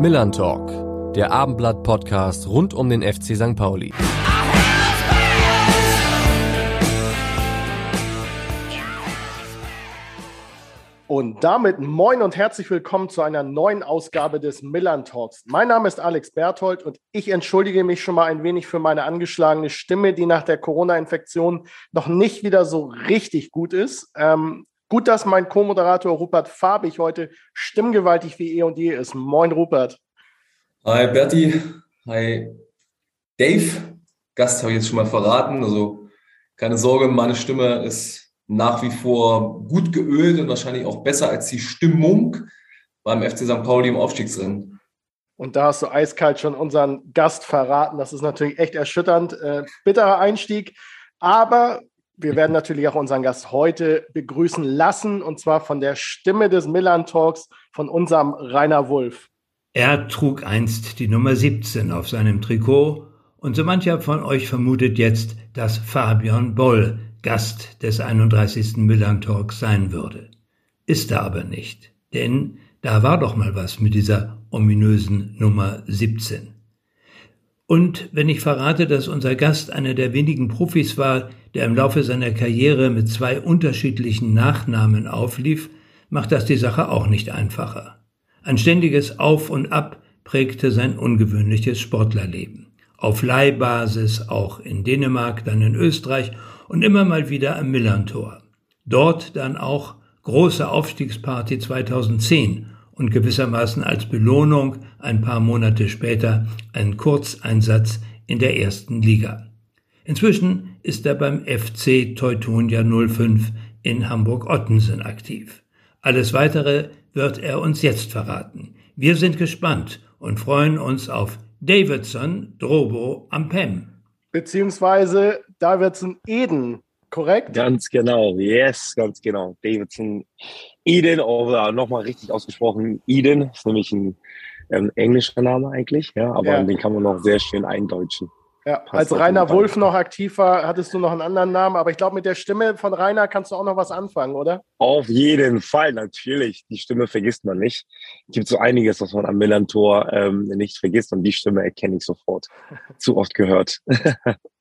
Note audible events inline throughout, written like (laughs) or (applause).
Millern Talk, der Abendblatt-Podcast rund um den FC St. Pauli. Und damit moin und herzlich willkommen zu einer neuen Ausgabe des Millern Talks. Mein Name ist Alex Berthold und ich entschuldige mich schon mal ein wenig für meine angeschlagene Stimme, die nach der Corona-Infektion noch nicht wieder so richtig gut ist. Ähm, gut, dass mein Co-Moderator Rupert Farbig heute stimmgewaltig wie eh und je ist. Moin, Rupert. Hi, Berti. Hi, Dave. Gast habe ich jetzt schon mal verraten. Also keine Sorge, meine Stimme ist nach wie vor gut geölt und wahrscheinlich auch besser als die Stimmung beim FC St. Pauli im Aufstiegsrennen. Und da hast du eiskalt schon unseren Gast verraten. Das ist natürlich echt erschütternd. Äh, bitterer Einstieg. Aber wir werden natürlich auch unseren Gast heute begrüßen lassen. Und zwar von der Stimme des Milan Talks von unserem Rainer Wulff. Er trug einst die Nummer 17 auf seinem Trikot. Und so mancher von euch vermutet jetzt, dass Fabian Boll Gast des 31. Milan Talks sein würde. Ist er aber nicht, denn da war doch mal was mit dieser ominösen Nummer 17. Und wenn ich verrate, dass unser Gast einer der wenigen Profis war, der im Laufe seiner Karriere mit zwei unterschiedlichen Nachnamen auflief, macht das die Sache auch nicht einfacher. Ein ständiges Auf und Ab prägte sein ungewöhnliches Sportlerleben. Auf Leihbasis auch in Dänemark, dann in Österreich und immer mal wieder am Millantor. Dort dann auch große Aufstiegsparty 2010 und gewissermaßen als Belohnung ein paar Monate später ein Kurzeinsatz in der ersten Liga. Inzwischen ist er beim FC Teutonia 05 in Hamburg-Ottensen aktiv. Alles weitere wird er uns jetzt verraten. Wir sind gespannt und freuen uns auf Davidson Drobo am PEM beziehungsweise Davidson Eden, korrekt? Ganz genau, yes, ganz genau. Davidson Eden, oder nochmal richtig ausgesprochen, Eden, ist nämlich ein ähm, englischer Name eigentlich, ja, aber ja. den kann man noch sehr schön eindeutschen. Ja, als Rainer Wulff noch aktiv war, hattest du noch einen anderen Namen, aber ich glaube, mit der Stimme von Rainer kannst du auch noch was anfangen, oder? Auf jeden Fall, natürlich. Die Stimme vergisst man nicht. Es gibt so einiges, was man am Millantor ähm, nicht vergisst und die Stimme erkenne ich sofort. (laughs) Zu oft gehört. (laughs)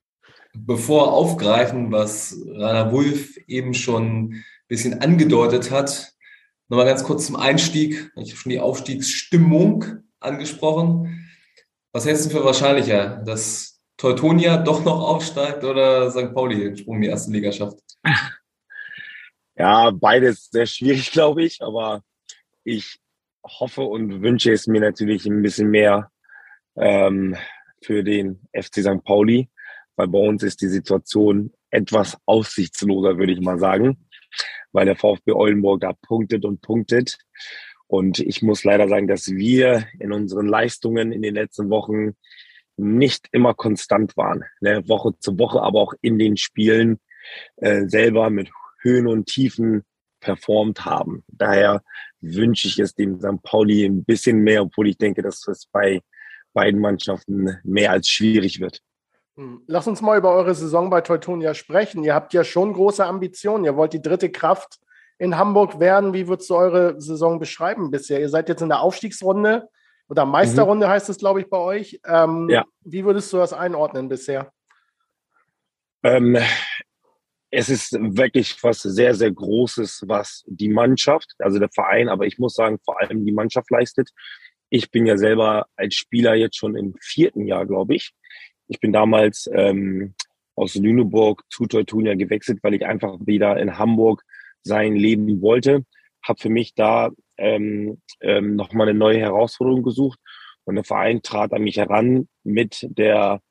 Bevor aufgreifen, was Rainer Wulff eben schon ein bisschen angedeutet hat, nochmal ganz kurz zum Einstieg. Ich habe schon die Aufstiegsstimmung angesprochen. Was hältst du für wahrscheinlicher, dass Teutonia doch noch aufsteigt oder St. Pauli den Sprung in die erste Liga schafft? (laughs) Ja, beides sehr schwierig, (laughs) glaube ich, aber ich hoffe und wünsche es mir natürlich ein bisschen mehr ähm, für den FC St. Pauli, weil bei uns ist die Situation etwas aussichtsloser, würde ich mal sagen, weil der VfB Oldenburg da punktet und punktet. Und ich muss leider sagen, dass wir in unseren Leistungen in den letzten Wochen nicht immer konstant waren. Ne? Woche zu Woche, aber auch in den Spielen äh, selber mit Höhen und Tiefen performt haben. Daher wünsche ich es dem St. Pauli ein bisschen mehr, obwohl ich denke, dass es bei beiden Mannschaften mehr als schwierig wird. Hm. Lass uns mal über eure Saison bei Teutonia sprechen. Ihr habt ja schon große Ambitionen. Ihr wollt die dritte Kraft in Hamburg werden. Wie würdest du eure Saison beschreiben bisher? Ihr seid jetzt in der Aufstiegsrunde oder Meisterrunde mhm. heißt es, glaube ich, bei euch. Ähm, ja. Wie würdest du das einordnen bisher? Ähm, es ist wirklich was sehr, sehr Großes, was die Mannschaft, also der Verein, aber ich muss sagen, vor allem die Mannschaft leistet. Ich bin ja selber als Spieler jetzt schon im vierten Jahr, glaube ich. Ich bin damals ähm, aus Lüneburg zu Teutonia gewechselt, weil ich einfach wieder in Hamburg sein Leben wollte. Habe für mich da ähm, ähm, nochmal eine neue Herausforderung gesucht. Und der Verein trat an mich heran mit der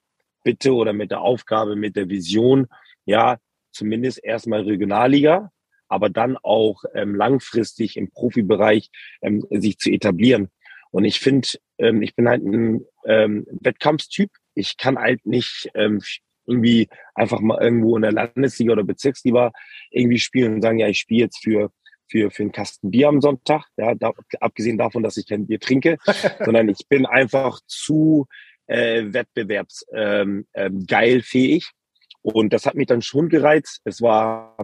Bitte oder mit der Aufgabe, mit der Vision, ja, zumindest erstmal Regionalliga, aber dann auch ähm, langfristig im Profibereich ähm, sich zu etablieren. Und ich finde, ähm, ich bin halt ein ähm, Wettkampfstyp. Ich kann halt nicht ähm, irgendwie einfach mal irgendwo in der Landesliga oder Bezirksliga irgendwie spielen und sagen, ja, ich spiele jetzt für für, für einen Kasten Bier am Sonntag, ja, da, abgesehen davon, dass ich kein Bier trinke, (laughs) sondern ich bin einfach zu äh, wettbewerbsgeil ähm, ähm, fähig. Und das hat mich dann schon gereizt. Es war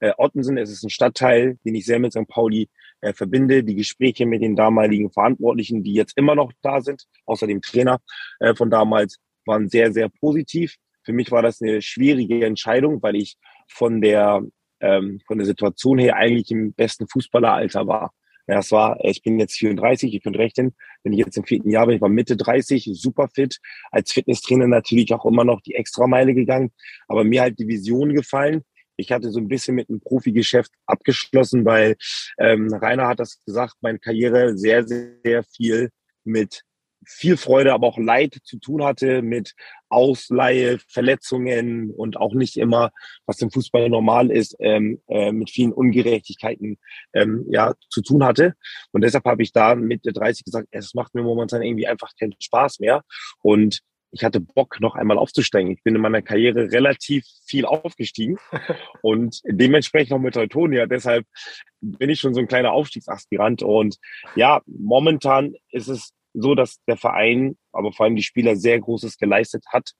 äh, Ottensen, es ist ein Stadtteil, den ich sehr mit St. Pauli äh, verbinde. Die Gespräche mit den damaligen Verantwortlichen, die jetzt immer noch da sind, außer dem Trainer äh, von damals, waren sehr, sehr positiv. Für mich war das eine schwierige Entscheidung, weil ich von der, ähm, von der Situation her eigentlich im besten Fußballeralter war. Ja, es war, ich bin jetzt 34, ich könnte rechnen, wenn ich jetzt im vierten Jahr bin, ich war Mitte 30, super fit, als Fitnesstrainer natürlich auch immer noch die Extrameile gegangen, aber mir halt die Vision gefallen. Ich hatte so ein bisschen mit einem Profigeschäft abgeschlossen, weil ähm, Rainer hat das gesagt, meine Karriere sehr, sehr viel mit viel Freude, aber auch Leid zu tun hatte mit Ausleihe, Verletzungen und auch nicht immer, was im Fußball normal ist, ähm, äh, mit vielen Ungerechtigkeiten ähm, ja zu tun hatte. Und deshalb habe ich da mit der 30 gesagt, es macht mir momentan irgendwie einfach keinen Spaß mehr. Und ich hatte Bock, noch einmal aufzusteigen. Ich bin in meiner Karriere relativ viel aufgestiegen (laughs) und dementsprechend auch mit Teutonia. Deshalb bin ich schon so ein kleiner Aufstiegsaspirant. Und ja, momentan ist es so, dass der Verein, aber vor allem die Spieler sehr Großes geleistet hat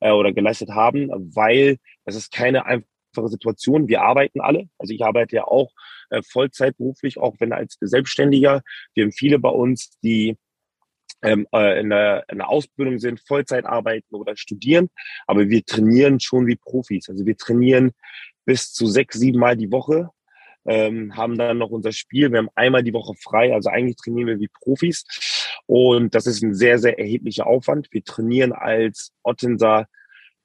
äh, oder geleistet haben, weil es ist keine einfache Situation. Wir arbeiten alle. Also ich arbeite ja auch äh, Vollzeit beruflich, auch wenn als Selbstständiger. Wir haben viele bei uns, die ähm, äh, in, der, in der Ausbildung sind, Vollzeit arbeiten oder studieren, aber wir trainieren schon wie Profis. Also wir trainieren bis zu sechs, sieben Mal die Woche ähm, haben dann noch unser Spiel. Wir haben einmal die Woche frei, also eigentlich trainieren wir wie Profis. Und das ist ein sehr, sehr erheblicher Aufwand. Wir trainieren als Ottenser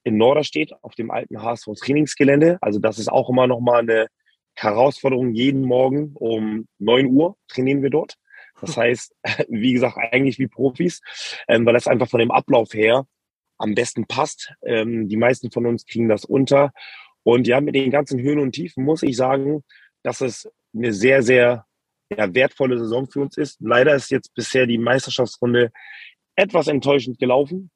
in Norderstedt auf dem alten HSV Trainingsgelände. Also das ist auch immer noch mal eine Herausforderung. Jeden Morgen um neun Uhr trainieren wir dort. Das (laughs) heißt, (laughs) wie gesagt, eigentlich wie Profis, ähm, weil das einfach von dem Ablauf her am besten passt. Ähm, die meisten von uns kriegen das unter. Und ja, mit den ganzen Höhen und Tiefen muss ich sagen, dass es eine sehr, sehr ja, wertvolle Saison für uns ist. Leider ist jetzt bisher die Meisterschaftsrunde etwas enttäuschend gelaufen,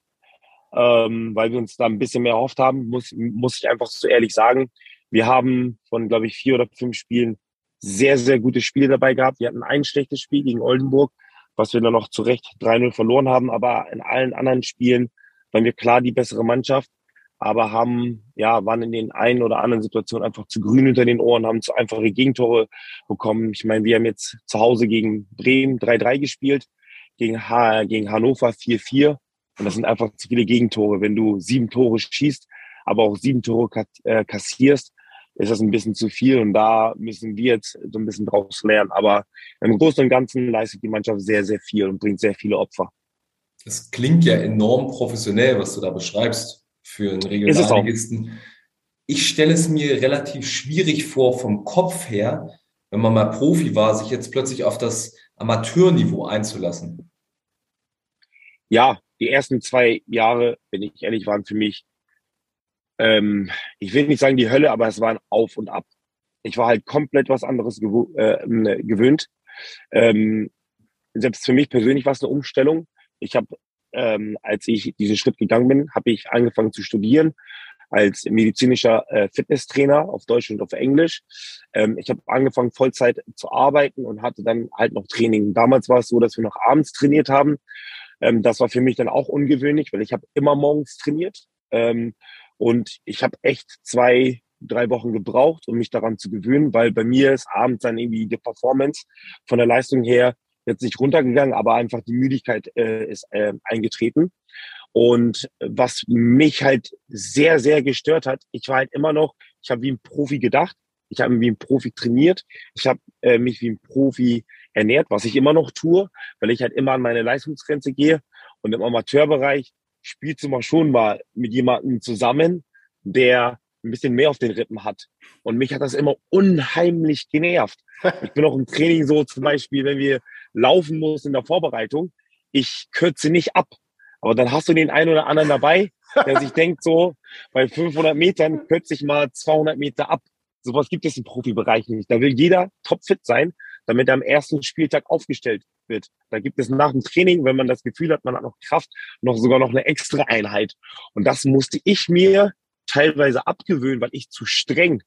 ähm, weil wir uns da ein bisschen mehr erhofft haben, muss, muss ich einfach so ehrlich sagen. Wir haben von, glaube ich, vier oder fünf Spielen sehr, sehr gute Spiele dabei gehabt. Wir hatten ein schlechtes Spiel gegen Oldenburg, was wir dann noch zu Recht 3-0 verloren haben, aber in allen anderen Spielen waren wir klar die bessere Mannschaft aber haben, ja, waren in den einen oder anderen Situationen einfach zu grün hinter den Ohren, haben zu einfache Gegentore bekommen. Ich meine, wir haben jetzt zu Hause gegen Bremen 3-3 gespielt, gegen, ha gegen Hannover 4-4. Und das sind einfach zu viele Gegentore. Wenn du sieben Tore schießt, aber auch sieben Tore äh, kassierst, ist das ein bisschen zu viel. Und da müssen wir jetzt so ein bisschen draus lernen. Aber im Großen und Ganzen leistet die Mannschaft sehr, sehr viel und bringt sehr viele Opfer. Das klingt ja enorm professionell, was du da beschreibst für einen Regionalligisten. Ich stelle es mir relativ schwierig vor, vom Kopf her, wenn man mal Profi war, sich jetzt plötzlich auf das Amateurniveau einzulassen. Ja, die ersten zwei Jahre, wenn ich ehrlich, waren für mich, ähm, ich will nicht sagen die Hölle, aber es war ein Auf und Ab. Ich war halt komplett was anderes gew äh, gewöhnt. Ähm, selbst für mich persönlich war es eine Umstellung. Ich habe ähm, als ich diesen Schritt gegangen bin, habe ich angefangen zu studieren als medizinischer äh, Fitnesstrainer auf Deutsch und auf Englisch. Ähm, ich habe angefangen, Vollzeit zu arbeiten und hatte dann halt noch Training. Damals war es so, dass wir noch abends trainiert haben. Ähm, das war für mich dann auch ungewöhnlich, weil ich habe immer morgens trainiert. Ähm, und ich habe echt zwei, drei Wochen gebraucht, um mich daran zu gewöhnen, weil bei mir ist abends dann irgendwie die Performance von der Leistung her jetzt nicht runtergegangen, aber einfach die Müdigkeit äh, ist äh, eingetreten. Und was mich halt sehr, sehr gestört hat, ich war halt immer noch, ich habe wie ein Profi gedacht, ich habe wie ein Profi trainiert, ich habe äh, mich wie ein Profi ernährt, was ich immer noch tue, weil ich halt immer an meine Leistungsgrenze gehe. Und im Amateurbereich spielst du mal schon mal mit jemandem zusammen, der ein bisschen mehr auf den Rippen hat. Und mich hat das immer unheimlich genervt. Ich bin auch im Training so zum Beispiel, wenn wir laufen muss in der Vorbereitung, ich kürze nicht ab. Aber dann hast du den einen oder anderen dabei, der sich (laughs) denkt so, bei 500 Metern kürze ich mal 200 Meter ab. Sowas gibt es im Profibereich nicht. Da will jeder topfit sein, damit er am ersten Spieltag aufgestellt wird. Da gibt es nach dem Training, wenn man das Gefühl hat, man hat noch Kraft, noch sogar noch eine extra Einheit. Und das musste ich mir teilweise abgewöhnen, weil ich zu streng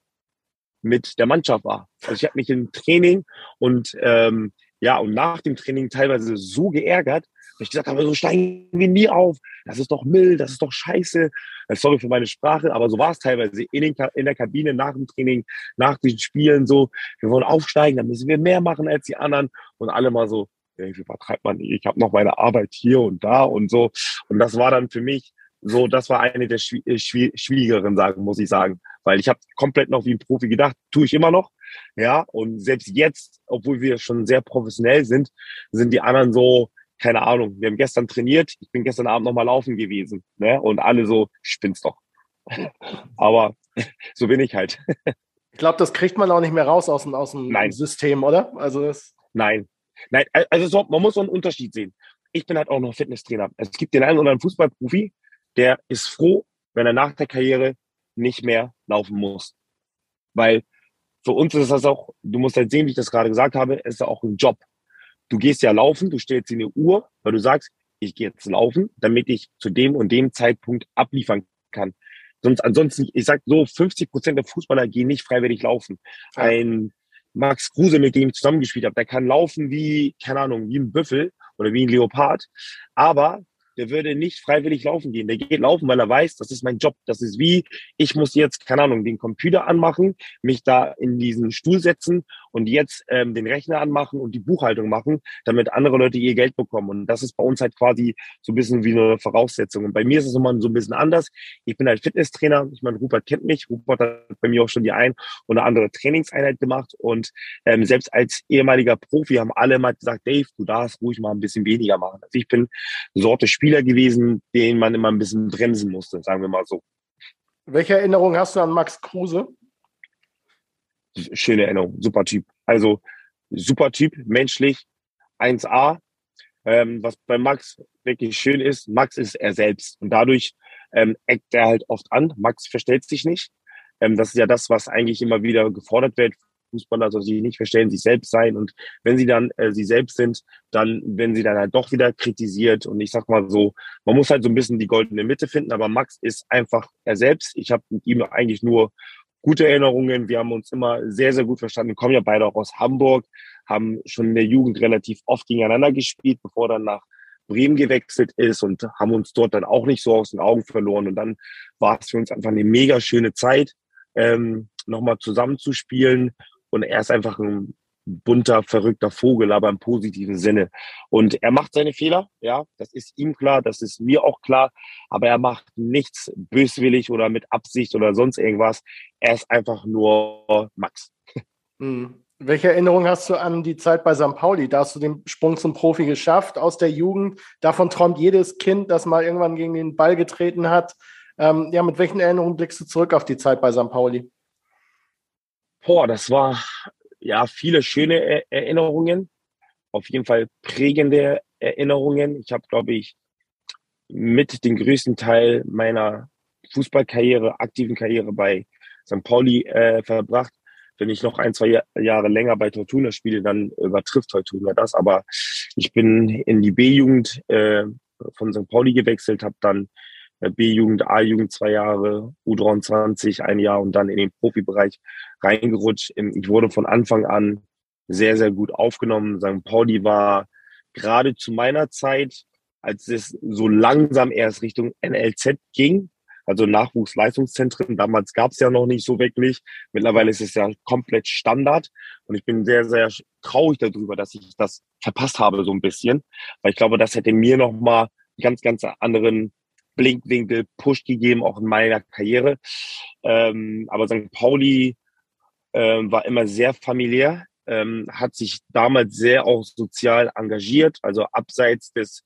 mit der Mannschaft war. Also ich habe mich im Training und ähm, ja, und nach dem Training teilweise so geärgert, ich gesagt habe, so steigen wir nie auf. Das ist doch Müll, das ist doch scheiße. Äh, sorry für meine Sprache, aber so war es teilweise in, den, in der Kabine, nach dem Training, nach den Spielen so. Wir wollen aufsteigen, dann müssen wir mehr machen als die anderen. Und alle mal so, wie vertreibt man? Ich habe noch meine Arbeit hier und da und so. Und das war dann für mich so, das war eine der äh, schwierigeren Sachen, muss ich sagen. Weil ich habe komplett noch wie ein Profi gedacht, tue ich immer noch. Ja, und selbst jetzt, obwohl wir schon sehr professionell sind, sind die anderen so, keine Ahnung, wir haben gestern trainiert, ich bin gestern Abend nochmal laufen gewesen. Ne? Und alle so, spinnst doch. (laughs) Aber (laughs) so bin ich halt. Ich glaube, das kriegt man auch nicht mehr raus aus dem, aus dem Nein. System, oder? Also das Nein. Nein, also so, man muss so einen Unterschied sehen. Ich bin halt auch noch Fitnesstrainer. Es gibt den einen oder anderen Fußballprofi, der ist froh, wenn er nach der Karriere nicht mehr laufen muss. Weil für uns ist das auch, du musst halt sehen, wie ich das gerade gesagt habe, ist ja auch ein Job. Du gehst ja laufen, du stellst dir eine Uhr, weil du sagst, ich gehe jetzt laufen, damit ich zu dem und dem Zeitpunkt abliefern kann. Sonst ansonsten, ich sag so, 50 Prozent der Fußballer gehen nicht freiwillig laufen. Ein Max Kruse, mit dem ich zusammengespielt habe, der kann laufen wie, keine Ahnung, wie ein Büffel oder wie ein Leopard. Aber der würde nicht freiwillig laufen gehen. Der geht laufen, weil er weiß, das ist mein Job. Das ist wie, ich muss jetzt, keine Ahnung, den Computer anmachen, mich da in diesen Stuhl setzen und jetzt ähm, den Rechner anmachen und die Buchhaltung machen, damit andere Leute ihr Geld bekommen. Und das ist bei uns halt quasi so ein bisschen wie eine Voraussetzung. Und bei mir ist es immer so ein bisschen anders. Ich bin halt Fitnesstrainer. Ich meine, Rupert kennt mich. Rupert hat bei mir auch schon die ein oder andere Trainingseinheit gemacht. Und ähm, selbst als ehemaliger Profi haben alle mal gesagt, Dave, du darfst ruhig mal ein bisschen weniger machen. Also ich bin Sorte Spieler gewesen, den man immer ein bisschen bremsen musste, sagen wir mal so. Welche Erinnerung hast du an Max Kruse? schöne Erinnerung, super Typ. Also super Typ, menschlich, 1A. Ähm, was bei Max wirklich schön ist, Max ist er selbst und dadurch ähm, eckt er halt oft an. Max verstellt sich nicht. Ähm, das ist ja das, was eigentlich immer wieder gefordert wird. Fußballer soll sich nicht verstellen, sich selbst sein und wenn sie dann äh, sie selbst sind, dann werden sie dann halt doch wieder kritisiert und ich sag mal so, man muss halt so ein bisschen die goldene Mitte finden, aber Max ist einfach er selbst. Ich habe mit ihm eigentlich nur gute Erinnerungen. Wir haben uns immer sehr, sehr gut verstanden. kommen ja beide auch aus Hamburg, haben schon in der Jugend relativ oft gegeneinander gespielt, bevor dann nach Bremen gewechselt ist und haben uns dort dann auch nicht so aus den Augen verloren. Und dann war es für uns einfach eine mega schöne Zeit, ähm, nochmal zusammenzuspielen. Und er ist einfach ein bunter, verrückter Vogel, aber im positiven Sinne. Und er macht seine Fehler, ja, das ist ihm klar, das ist mir auch klar, aber er macht nichts böswillig oder mit Absicht oder sonst irgendwas. Er ist einfach nur Max. Hm. Welche Erinnerung hast du an die Zeit bei St. Pauli? Da hast du den Sprung zum Profi geschafft aus der Jugend. Davon träumt jedes Kind, das mal irgendwann gegen den Ball getreten hat. Ähm, ja, mit welchen Erinnerungen blickst du zurück auf die Zeit bei St. Pauli? Boah, das war ja, viele schöne Erinnerungen, auf jeden Fall prägende Erinnerungen. Ich habe, glaube ich, mit den größten Teil meiner Fußballkarriere, aktiven Karriere bei St. Pauli äh, verbracht. Wenn ich noch ein, zwei Jahre länger bei Tortuna spiele, dann übertrifft Tortuna das. Aber ich bin in die B-Jugend äh, von St. Pauli gewechselt, habe dann B-Jugend, A-Jugend zwei Jahre, U23 ein Jahr und dann in den Profibereich reingerutscht. Ich wurde von Anfang an sehr, sehr gut aufgenommen. St. Pauli war gerade zu meiner Zeit, als es so langsam erst Richtung NLZ ging, also Nachwuchsleistungszentren. Damals gab es ja noch nicht so wirklich. Mittlerweile ist es ja komplett Standard. Und ich bin sehr, sehr traurig darüber, dass ich das verpasst habe, so ein bisschen. Weil ich glaube, das hätte mir nochmal ganz, ganz anderen Blinkwinkel, Push gegeben, auch in meiner Karriere. Ähm, aber St. Pauli ähm, war immer sehr familiär, ähm, hat sich damals sehr auch sozial engagiert, also abseits des,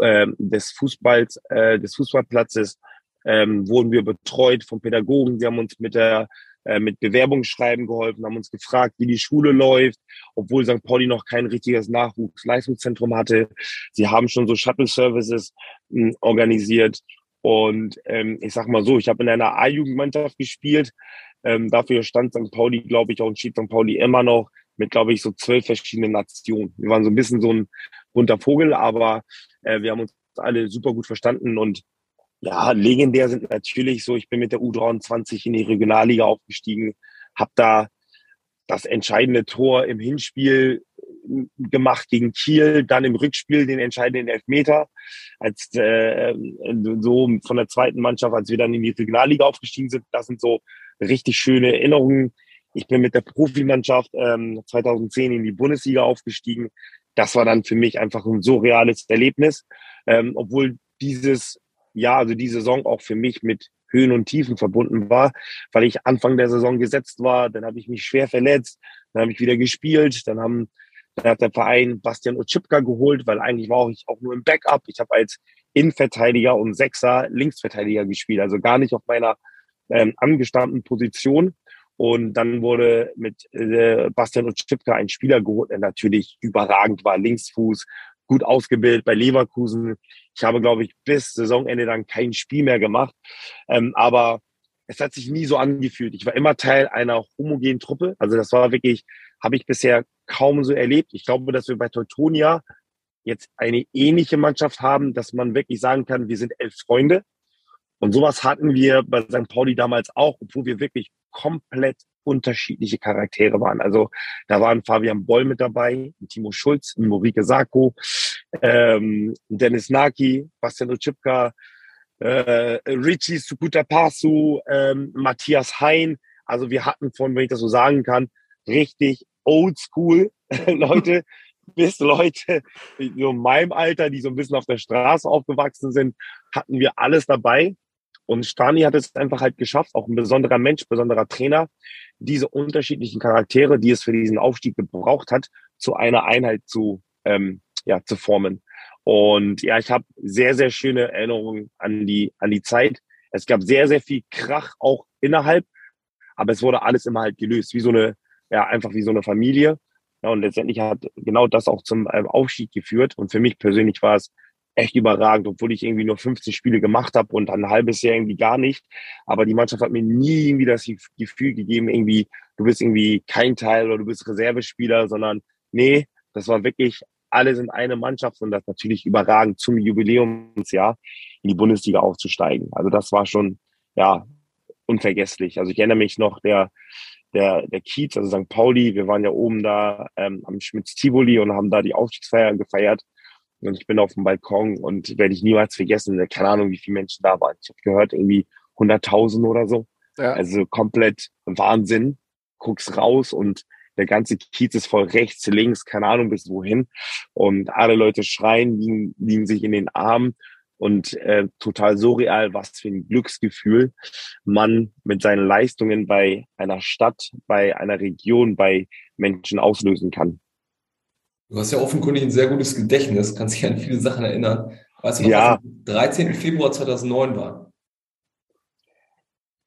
äh, des Fußballs, äh, des Fußballplatzes ähm, wurden wir betreut von Pädagogen. Sie haben uns mit der äh, mit Bewerbungsschreiben geholfen, haben uns gefragt, wie die Schule läuft, obwohl St. Pauli noch kein richtiges Nachwuchsleistungszentrum hatte. Sie haben schon so Shuttle-Services hm, organisiert. Und ähm, ich sag mal so, ich habe in einer A-Jugendmannschaft gespielt. Ähm, dafür stand St. Pauli, glaube ich, auch und steht St. Pauli immer noch mit, glaube ich, so zwölf verschiedenen Nationen. Wir waren so ein bisschen so ein bunter Vogel, aber äh, wir haben uns alle super gut verstanden und ja, legendär sind natürlich so, ich bin mit der U23 in die Regionalliga aufgestiegen, habe da das entscheidende Tor im Hinspiel gemacht gegen Kiel, dann im Rückspiel den entscheidenden Elfmeter, als äh, so von der zweiten Mannschaft, als wir dann in die Regionalliga aufgestiegen sind. Das sind so richtig schöne Erinnerungen. Ich bin mit der Profimannschaft ähm, 2010 in die Bundesliga aufgestiegen. Das war dann für mich einfach ein surreales Erlebnis, ähm, obwohl dieses Jahr, also die Saison auch für mich mit Höhen und Tiefen verbunden war, weil ich Anfang der Saison gesetzt war, dann habe ich mich schwer verletzt, dann habe ich wieder gespielt, dann haben dann hat der Verein Bastian Otschipka geholt, weil eigentlich war ich auch nur im Backup. Ich habe als Innenverteidiger und Sechser Linksverteidiger gespielt, also gar nicht auf meiner ähm, angestammten Position. Und dann wurde mit äh, Bastian Otschipka ein Spieler geholt, der natürlich überragend war, Linksfuß, gut ausgebildet bei Leverkusen. Ich habe, glaube ich, bis Saisonende dann kein Spiel mehr gemacht. Ähm, aber es hat sich nie so angefühlt. Ich war immer Teil einer homogenen Truppe. Also das war wirklich, habe ich bisher kaum so erlebt. Ich glaube, dass wir bei Teutonia jetzt eine ähnliche Mannschaft haben, dass man wirklich sagen kann, wir sind elf Freunde. Und sowas hatten wir bei St. Pauli damals auch, obwohl wir wirklich komplett unterschiedliche Charaktere waren. Also da waren Fabian Boll mit dabei, Timo Schulz, Morike Sako, ähm, Dennis Naki, Bastian Ochipka, äh, Richie Sukutapasu, ähm, Matthias Hein. Also wir hatten von, wenn ich das so sagen kann, richtig oldschool (laughs) Leute bis Leute so in meinem Alter, die so ein bisschen auf der Straße aufgewachsen sind, hatten wir alles dabei. Und Stani hat es einfach halt geschafft, auch ein besonderer Mensch, besonderer Trainer, diese unterschiedlichen Charaktere, die es für diesen Aufstieg gebraucht hat, zu einer Einheit zu, ähm, ja, zu formen. Und ja, ich habe sehr, sehr schöne Erinnerungen an die, an die Zeit. Es gab sehr, sehr viel Krach auch innerhalb, aber es wurde alles immer halt gelöst, wie so eine, ja, einfach wie so eine Familie. Ja, und letztendlich hat genau das auch zum ähm, Aufstieg geführt. Und für mich persönlich war es echt überragend, obwohl ich irgendwie nur 15 Spiele gemacht habe und ein halbes Jahr irgendwie gar nicht. Aber die Mannschaft hat mir nie irgendwie das Gefühl gegeben, irgendwie, du bist irgendwie kein Teil oder du bist Reservespieler, sondern nee, das war wirklich, alle sind eine Mannschaft und das natürlich überragend zum Jubiläumsjahr in die Bundesliga aufzusteigen. Also das war schon, ja, unvergesslich. Also ich erinnere mich noch, der, der, der Kiez, also St. Pauli, wir waren ja oben da ähm, am Schmitz-Tivoli und haben da die Aufstiegsfeier gefeiert. Und ich bin auf dem Balkon und werde ich niemals vergessen, keine Ahnung, wie viele Menschen da waren. Ich habe gehört, irgendwie 100.000 oder so. Ja. Also komplett Wahnsinn. Guckst raus und der ganze Kiez ist voll rechts, links, keine Ahnung bis wohin. Und alle Leute schreien, liegen, liegen sich in den Armen und äh, total surreal, was für ein Glücksgefühl man mit seinen Leistungen bei einer Stadt, bei einer Region, bei Menschen auslösen kann. Du hast ja offenkundig ein sehr gutes Gedächtnis, kannst dich an viele Sachen erinnern. Weißt du noch, ja. was am 13. Februar 2009 war?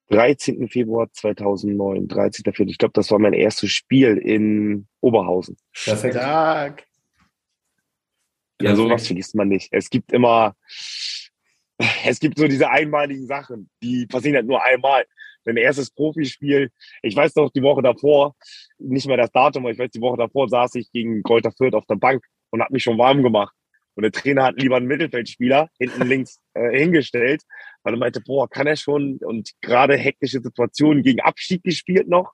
13. Februar 2009, 13. Februar. Ich glaube, das war mein erstes Spiel in Oberhausen. Perfekt. Stark. Ja, sowas vergisst man nicht. Es gibt immer, es gibt so diese einmaligen Sachen, die passieren halt nur einmal dein erstes Profispiel. Ich weiß noch, die Woche davor, nicht mehr das Datum, aber ich weiß, die Woche davor saß ich gegen Kräuter Fürth auf der Bank und habe mich schon warm gemacht. Und der Trainer hat lieber einen Mittelfeldspieler hinten links äh, hingestellt, weil er meinte, boah, kann er schon? Und gerade hektische Situationen gegen Abstieg gespielt noch.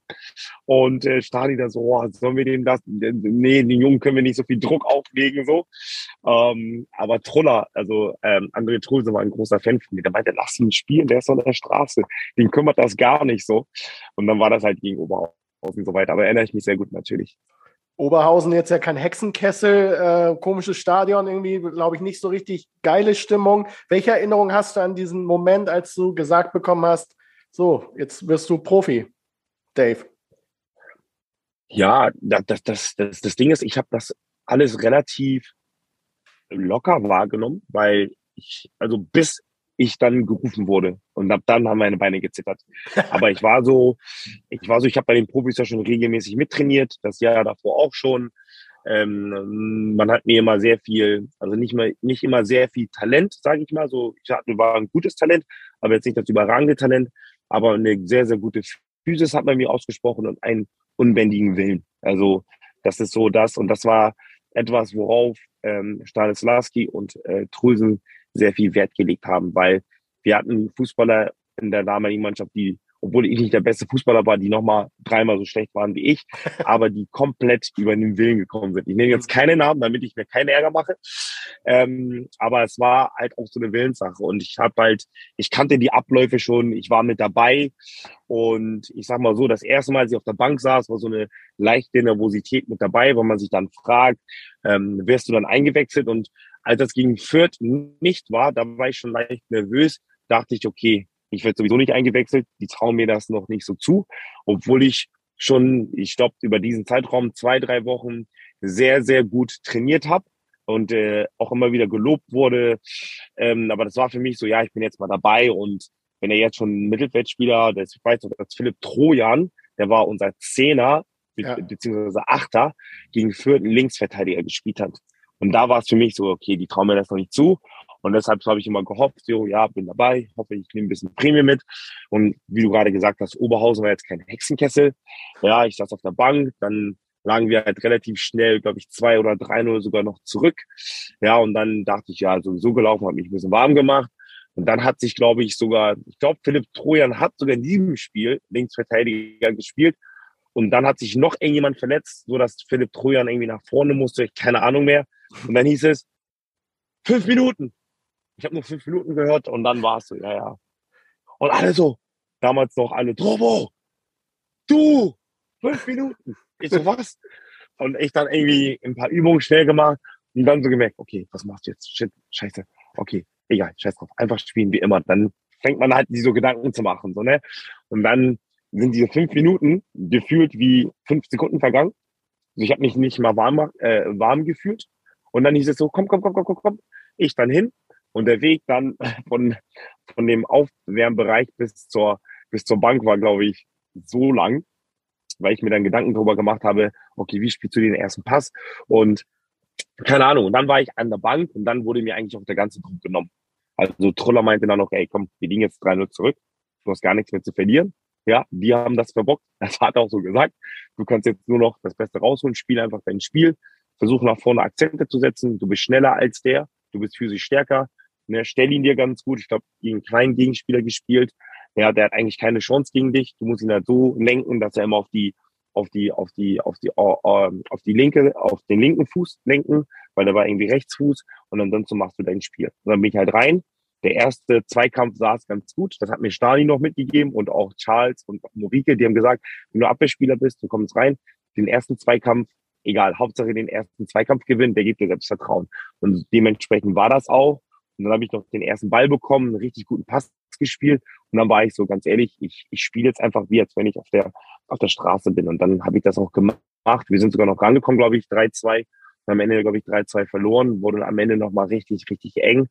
Und äh, Stani dann so, boah, sollen wir den das? Nee, den Jungen können wir nicht so viel Druck auflegen, so. Ähm, aber Troller, also ähm, André Trulse war ein großer Fan von mir. Der meinte, lass ihn spielen, der ist an der Straße. Den kümmert das gar nicht so. Und dann war das halt gegen Oberhausen und so weiter. Aber erinnere ich mich sehr gut natürlich. Oberhausen jetzt ja kein Hexenkessel, äh, komisches Stadion, irgendwie, glaube ich, nicht so richtig geile Stimmung. Welche Erinnerung hast du an diesen Moment, als du gesagt bekommen hast, so, jetzt wirst du Profi, Dave? Ja, das, das, das, das Ding ist, ich habe das alles relativ locker wahrgenommen, weil ich, also bis ich dann gerufen wurde. Und ab dann haben meine Beine gezittert. Aber ich war so, ich war so, ich habe bei den Profis ja schon regelmäßig mittrainiert, das Jahr davor auch schon. Ähm, man hat mir immer sehr viel, also nicht mehr, nicht immer sehr viel Talent, sage ich mal. So, ich hatte war ein gutes Talent, aber jetzt nicht das überragende Talent, aber eine sehr, sehr gute Physis hat man mir ausgesprochen und einen unbändigen Willen. Also das ist so das und das war etwas, worauf ähm, Stanislavski und äh, Trulsen sehr viel Wert gelegt haben, weil wir hatten Fußballer in der damaligen Mannschaft, die, obwohl ich nicht der beste Fußballer war, die nochmal dreimal so schlecht waren wie ich, (laughs) aber die komplett über den Willen gekommen sind. Ich nenne jetzt keine Namen, damit ich mir keinen Ärger mache. Ähm, aber es war halt auch so eine Willenssache. Und ich habe halt, ich kannte die Abläufe schon, ich war mit dabei. Und ich sag mal so, das erste Mal, als ich auf der Bank saß, war so eine leichte Nervosität mit dabei, wo man sich dann fragt, ähm, wirst du dann eingewechselt? Und als das gegen Fürth nicht war, da war ich schon leicht nervös, dachte ich, okay, ich werde sowieso nicht eingewechselt, die trauen mir das noch nicht so zu, obwohl ich schon, ich glaube, über diesen Zeitraum zwei, drei Wochen sehr, sehr gut trainiert habe und äh, auch immer wieder gelobt wurde. Ähm, aber das war für mich so, ja, ich bin jetzt mal dabei und wenn er jetzt schon ein Mittelfeldspieler, das, ich weiß noch, dass Philipp Trojan, der war unser Zehner, ja. beziehungsweise Achter, gegen Fürth Linksverteidiger gespielt hat. Und da war es für mich so, okay, die trauen mir das noch nicht zu. Und deshalb habe ich immer gehofft, so, ja, bin dabei, hoffe, ich nehme ein bisschen Prämie mit. Und wie du gerade gesagt hast, Oberhausen war jetzt kein Hexenkessel. Ja, ich saß auf der Bank, dann lagen wir halt relativ schnell, glaube ich, zwei oder drei nur sogar noch zurück. Ja, und dann dachte ich, ja, sowieso gelaufen, habe mich ein bisschen warm gemacht. Und dann hat sich, glaube ich, sogar, ich glaube, Philipp Trojan hat sogar in diesem Spiel Linksverteidiger gespielt. Und dann hat sich noch irgendjemand verletzt, so dass Philipp Trojan irgendwie nach vorne musste, keine Ahnung mehr. Und dann hieß es, fünf Minuten. Ich habe nur fünf Minuten gehört und dann war es so, ja, ja. Und alle so, damals noch alle, Drobo, du, fünf Minuten. Ich so, was? Und ich dann irgendwie ein paar Übungen schnell gemacht und dann so gemerkt, okay, was machst du jetzt? Shit, scheiße. Okay, egal, scheiß drauf. Einfach spielen wie immer. Dann fängt man halt, diese so Gedanken zu machen, so, ne? Und dann sind diese fünf Minuten gefühlt wie fünf Sekunden vergangen. Also ich habe mich nicht mal warm, äh, warm gefühlt. Und dann hieß es so, komm, komm, komm, komm, komm, komm. Ich dann hin, und der Weg dann (laughs) von, von dem Aufwärmbereich bis zur, bis zur Bank war, glaube ich, so lang, weil ich mir dann Gedanken darüber gemacht habe, okay, wie spielst du den ersten Pass? Und keine Ahnung. Und dann war ich an der Bank und dann wurde mir eigentlich auch der ganze Druck genommen. Also Truller meinte dann noch, ey, komm, wir liegen jetzt 3-0 zurück. Du hast gar nichts mehr zu verlieren. Ja, wir haben das verbockt. (laughs) Das hat er auch so gesagt. Du kannst jetzt nur noch das Beste rausholen, spiel einfach dein Spiel, versuch nach vorne Akzente zu setzen. Du bist schneller als der, du bist physisch stärker. Ne, stell ihn dir ganz gut. Ich glaube, gegen einen kleinen Gegenspieler gespielt. Ja, der hat eigentlich keine Chance gegen dich. Du musst ihn halt so lenken, dass er immer auf die, auf die, auf die, auf die, uh, auf die linke, auf den linken Fuß lenken, weil der war irgendwie Rechtsfuß und ansonsten machst du dein Spiel. Und dann bin ich halt rein. Der erste Zweikampf saß ganz gut. Das hat mir Stani noch mitgegeben und auch Charles und Morike. Die haben gesagt, wenn du Abwehrspieler bist, du kommst rein. Den ersten Zweikampf, egal, Hauptsache den ersten Zweikampf gewinnen, der gibt dir Selbstvertrauen. Und dementsprechend war das auch. Und dann habe ich noch den ersten Ball bekommen, einen richtig guten Pass gespielt. Und dann war ich so ganz ehrlich, ich, ich spiele jetzt einfach wie, als wenn ich auf der, auf der Straße bin. Und dann habe ich das auch gemacht. Wir sind sogar noch rangekommen, glaube ich, 3-2. Am Ende, glaube ich, 3-2 verloren, wurde am Ende nochmal richtig, richtig eng.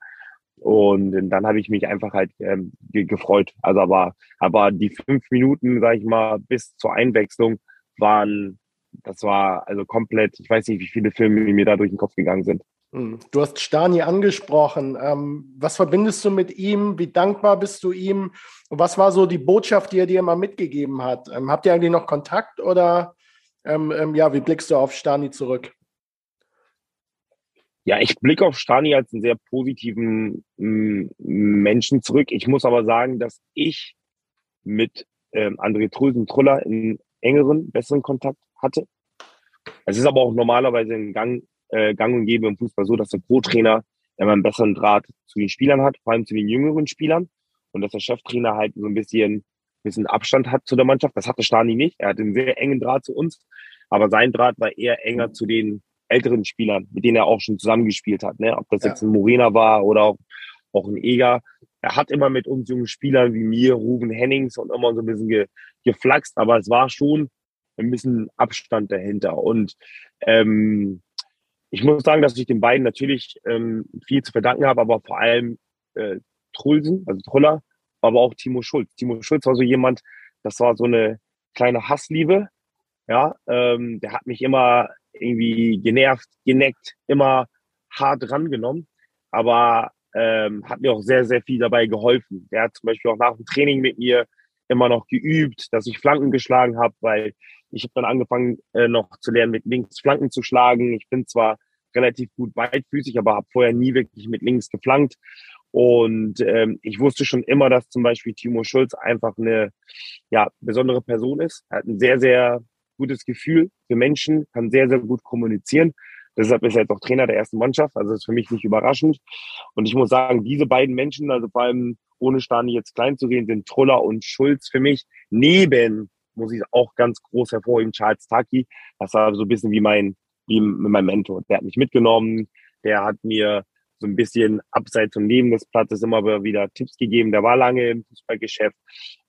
Und dann habe ich mich einfach halt ähm, gefreut. Also aber, aber die fünf Minuten, sage ich mal, bis zur Einwechslung waren, das war also komplett, ich weiß nicht, wie viele Filme mir da durch den Kopf gegangen sind. Hm. Du hast Stani angesprochen. Ähm, was verbindest du mit ihm? Wie dankbar bist du ihm? Und was war so die Botschaft, die er dir immer mitgegeben hat? Ähm, habt ihr eigentlich noch Kontakt oder ähm, ja, wie blickst du auf Stani zurück? Ja, ich blicke auf Stani als einen sehr positiven Menschen zurück. Ich muss aber sagen, dass ich mit ähm, André Trösen-Truller einen engeren, besseren Kontakt hatte. Es ist aber auch normalerweise ein Gang äh, gang und gäbe im Fußball so, dass der Co-Trainer immer einen besseren Draht zu den Spielern hat, vor allem zu den jüngeren Spielern. Und dass der Cheftrainer halt so ein bisschen, bisschen Abstand hat zu der Mannschaft. Das hatte Stani nicht. Er hatte einen sehr engen Draht zu uns. Aber sein Draht war eher enger zu den älteren Spielern, mit denen er auch schon zusammengespielt hat. Ne? Ob das ja. jetzt ein Morena war oder auch, auch ein Eger. Er hat immer mit uns jungen Spielern wie mir, Ruben Hennings und immer so ein bisschen ge, geflaxt, aber es war schon ein bisschen Abstand dahinter. Und ähm, ich muss sagen, dass ich den beiden natürlich ähm, viel zu verdanken habe, aber vor allem äh, Trulsen, also Truller, aber auch Timo Schulz. Timo Schulz war so jemand, das war so eine kleine Hassliebe. Ja, ähm, der hat mich immer irgendwie genervt, geneckt, immer hart rangenommen, aber ähm, hat mir auch sehr, sehr viel dabei geholfen. Der hat zum Beispiel auch nach dem Training mit mir immer noch geübt, dass ich Flanken geschlagen habe, weil ich habe dann angefangen äh, noch zu lernen, mit links Flanken zu schlagen. Ich bin zwar relativ gut weitfüßig, aber habe vorher nie wirklich mit links geflankt. Und ähm, ich wusste schon immer, dass zum Beispiel Timo Schulz einfach eine ja, besondere Person ist. Er hat ein sehr, sehr gutes Gefühl für Menschen, kann sehr, sehr gut kommunizieren. Deshalb ist er jetzt auch Trainer der ersten Mannschaft. Also ist für mich nicht überraschend. Und ich muss sagen, diese beiden Menschen, also vor allem ohne Stani jetzt klein zu reden, sind Truller und Schulz für mich neben, muss ich auch ganz groß hervorheben, Charles Taki. Das war so ein bisschen wie mein, wie mein Mentor. Der hat mich mitgenommen. Der hat mir so ein bisschen abseits und neben des Platzes immer wieder Tipps gegeben. Der war lange im Fußballgeschäft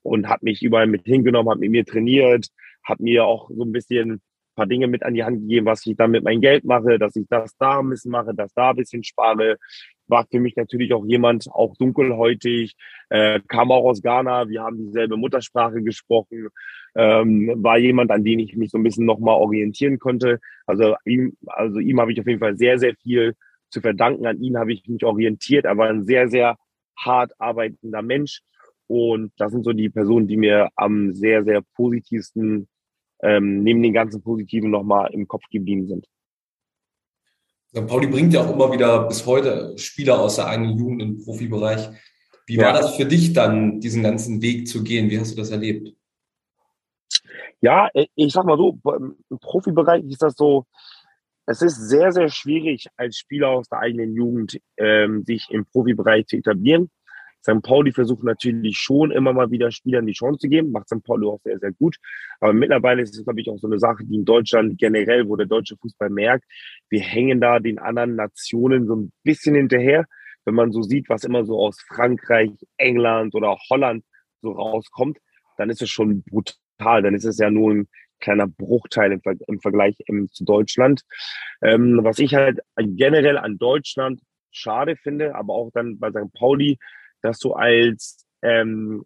und hat mich überall mit hingenommen, hat mit mir trainiert, hat mir auch so ein bisschen paar Dinge mit an die Hand gegeben, was ich dann mit meinem Geld mache, dass ich das da ein bisschen mache, das da ein bisschen spare. War für mich natürlich auch jemand, auch dunkelhäutig, äh, kam auch aus Ghana, wir haben dieselbe Muttersprache gesprochen, ähm, war jemand, an den ich mich so ein bisschen nochmal orientieren konnte. Also ihm, also ihm habe ich auf jeden Fall sehr, sehr viel zu verdanken. An ihn habe ich mich orientiert. Er war ein sehr, sehr hart arbeitender Mensch. Und das sind so die Personen, die mir am sehr, sehr positivsten ähm, neben den ganzen Positiven nochmal im Kopf geblieben sind. St. Pauli bringt ja auch immer wieder bis heute Spieler aus der eigenen Jugend im Profibereich. Wie war ja. das für dich dann, diesen ganzen Weg zu gehen? Wie hast du das erlebt? Ja, ich sag mal so, im Profibereich ist das so, es ist sehr, sehr schwierig, als Spieler aus der eigenen Jugend ähm, sich im Profibereich zu etablieren. St. Pauli versucht natürlich schon immer mal wieder Spielern die Chance zu geben, macht St. Pauli auch sehr, sehr gut. Aber mittlerweile ist es, glaube ich, auch so eine Sache, die in Deutschland generell, wo der deutsche Fußball merkt, wir hängen da den anderen Nationen so ein bisschen hinterher. Wenn man so sieht, was immer so aus Frankreich, England oder Holland so rauskommt, dann ist es schon brutal. Dann ist es ja nur ein kleiner Bruchteil im, Ver im Vergleich im, zu Deutschland. Ähm, was ich halt generell an Deutschland schade finde, aber auch dann bei St. Pauli, dass du als ähm,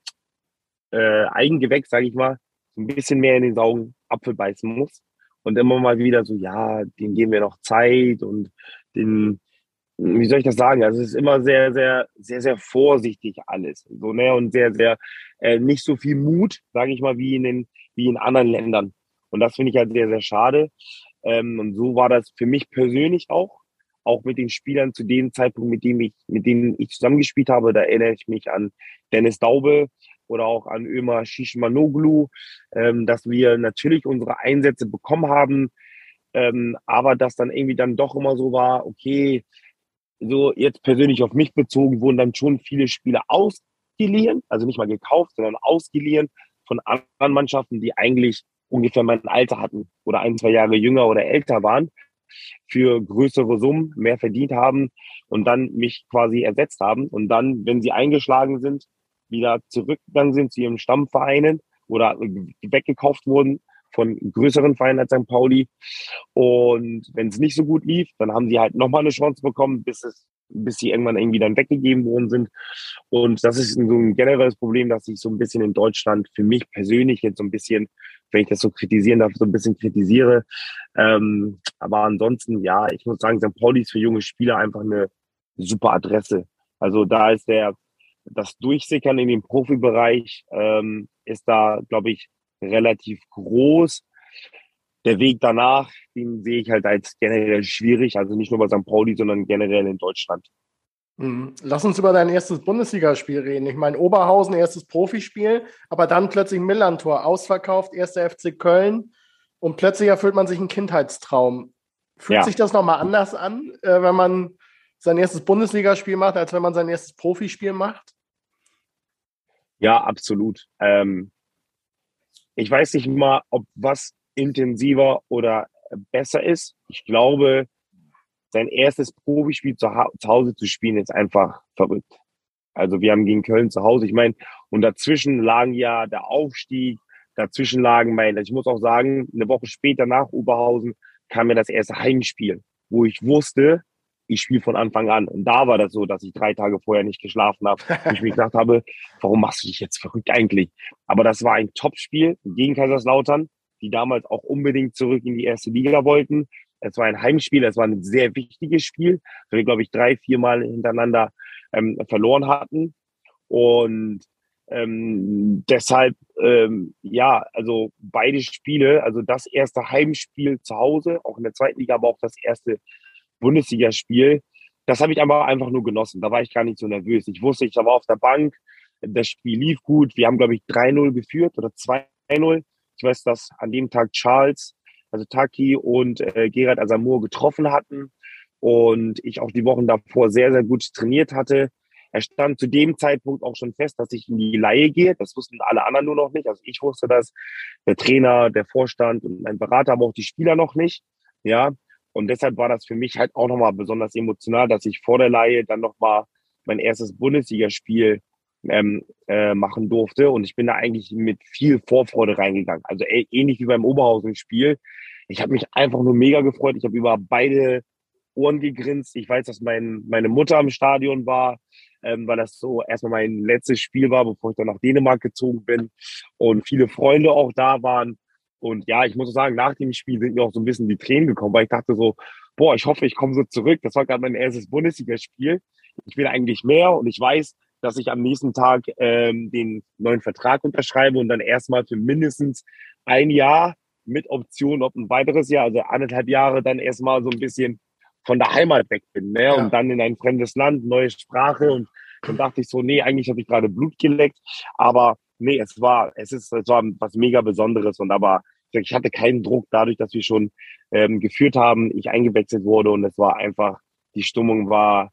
äh, Eigengewächs, sage ich mal, ein bisschen mehr in den sauren Apfel beißen musst und immer mal wieder so, ja, den geben wir noch Zeit und den, wie soll ich das sagen? Also es ist immer sehr, sehr, sehr, sehr vorsichtig alles, so ne und sehr, sehr äh, nicht so viel Mut, sage ich mal, wie in den, wie in anderen Ländern. Und das finde ich halt sehr, sehr schade. Ähm, und so war das für mich persönlich auch auch mit den Spielern zu dem Zeitpunkt, mit dem ich, mit denen ich zusammengespielt habe. Da erinnere ich mich an Dennis Daube oder auch an Ömer Shishmanoglu, ähm, dass wir natürlich unsere Einsätze bekommen haben, ähm, aber dass dann irgendwie dann doch immer so war, okay, so jetzt persönlich auf mich bezogen, wurden dann schon viele Spieler ausgeliehen, also nicht mal gekauft, sondern ausgeliehen von anderen Mannschaften, die eigentlich ungefähr mein Alter hatten oder ein, zwei Jahre jünger oder älter waren für größere Summen mehr verdient haben und dann mich quasi ersetzt haben und dann, wenn sie eingeschlagen sind, wieder zurückgegangen sind zu ihren Stammvereinen oder weggekauft wurden von größeren Vereinen als St. Pauli. Und wenn es nicht so gut lief, dann haben sie halt nochmal eine Chance bekommen, bis es bis sie irgendwann irgendwie dann weggegeben worden sind. Und das ist so ein generelles Problem, dass ich so ein bisschen in Deutschland für mich persönlich jetzt so ein bisschen wenn ich das so kritisieren darf, so ein bisschen kritisiere. Ähm, aber ansonsten, ja, ich muss sagen, St. Pauli ist für junge Spieler einfach eine super Adresse. Also da ist der, das Durchsickern in den Profibereich ähm, ist da, glaube ich, relativ groß. Der Weg danach, den sehe ich halt als generell schwierig, also nicht nur bei St. Pauli, sondern generell in Deutschland. Mhm. Lass uns über dein erstes Bundesligaspiel reden. Ich meine, Oberhausen, erstes Profispiel, aber dann plötzlich Millantor, ausverkauft, erster FC Köln und plötzlich erfüllt man sich einen Kindheitstraum. Fühlt ja. sich das nochmal anders an, äh, wenn man sein erstes Bundesligaspiel macht, als wenn man sein erstes Profispiel macht? Ja, absolut. Ähm, ich weiß nicht mal, ob was intensiver oder besser ist. Ich glaube, sein erstes Profispiel zu, zu Hause zu spielen, ist einfach verrückt. Also wir haben gegen Köln zu Hause, ich meine, und dazwischen lagen ja der Aufstieg, dazwischen lagen mein, ich muss auch sagen, eine Woche später nach Oberhausen kam mir das erste Heimspiel, wo ich wusste, ich spiele von Anfang an. Und da war das so, dass ich drei Tage vorher nicht geschlafen habe. Ich mir gedacht habe, (laughs) warum machst du dich jetzt verrückt eigentlich? Aber das war ein Topspiel gegen Kaiserslautern, die damals auch unbedingt zurück in die erste Liga wollten. Es war ein Heimspiel, es war ein sehr wichtiges Spiel, weil wir, glaube ich, drei, vier Mal hintereinander ähm, verloren hatten. Und ähm, deshalb, ähm, ja, also beide Spiele, also das erste Heimspiel zu Hause, auch in der zweiten Liga, aber auch das erste Bundesligaspiel, das habe ich aber einfach nur genossen. Da war ich gar nicht so nervös. Ich wusste, ich war auf der Bank, das Spiel lief gut. Wir haben, glaube ich, 3-0 geführt oder 2-0. Ich weiß, dass an dem Tag Charles, also Taki und äh, Gerard Asamour getroffen hatten und ich auch die Wochen davor sehr, sehr gut trainiert hatte. Er stand zu dem Zeitpunkt auch schon fest, dass ich in die Laie gehe. Das wussten alle anderen nur noch nicht. Also ich wusste das, der Trainer, der Vorstand und mein Berater, aber auch die Spieler noch nicht. Ja, und deshalb war das für mich halt auch nochmal besonders emotional, dass ich vor der Laie dann nochmal mein erstes Bundesligaspiel ähm, äh, machen durfte. Und ich bin da eigentlich mit viel Vorfreude reingegangen. Also ähnlich wie beim Oberhausen-Spiel. Ich habe mich einfach nur mega gefreut. Ich habe über beide Ohren gegrinst. Ich weiß, dass mein, meine Mutter im Stadion war, ähm, weil das so erstmal mein letztes Spiel war, bevor ich dann nach Dänemark gezogen bin. Und viele Freunde auch da waren. Und ja, ich muss sagen, nach dem Spiel sind mir auch so ein bisschen die Tränen gekommen, weil ich dachte so, boah, ich hoffe, ich komme so zurück. Das war gerade mein erstes Bundesligaspiel. Ich will eigentlich mehr und ich weiß, dass ich am nächsten Tag ähm, den neuen Vertrag unterschreibe und dann erstmal für mindestens ein Jahr mit Option ob ein weiteres Jahr, also anderthalb Jahre, dann erstmal so ein bisschen von der Heimat weg bin, ne? Ja. Und dann in ein fremdes Land, neue Sprache und dann dachte ich so, nee, eigentlich habe ich gerade Blut geleckt, aber nee, es war, es ist, es war was mega Besonderes und aber ich hatte keinen Druck dadurch, dass wir schon ähm, geführt haben, ich eingewechselt wurde und es war einfach, die Stimmung war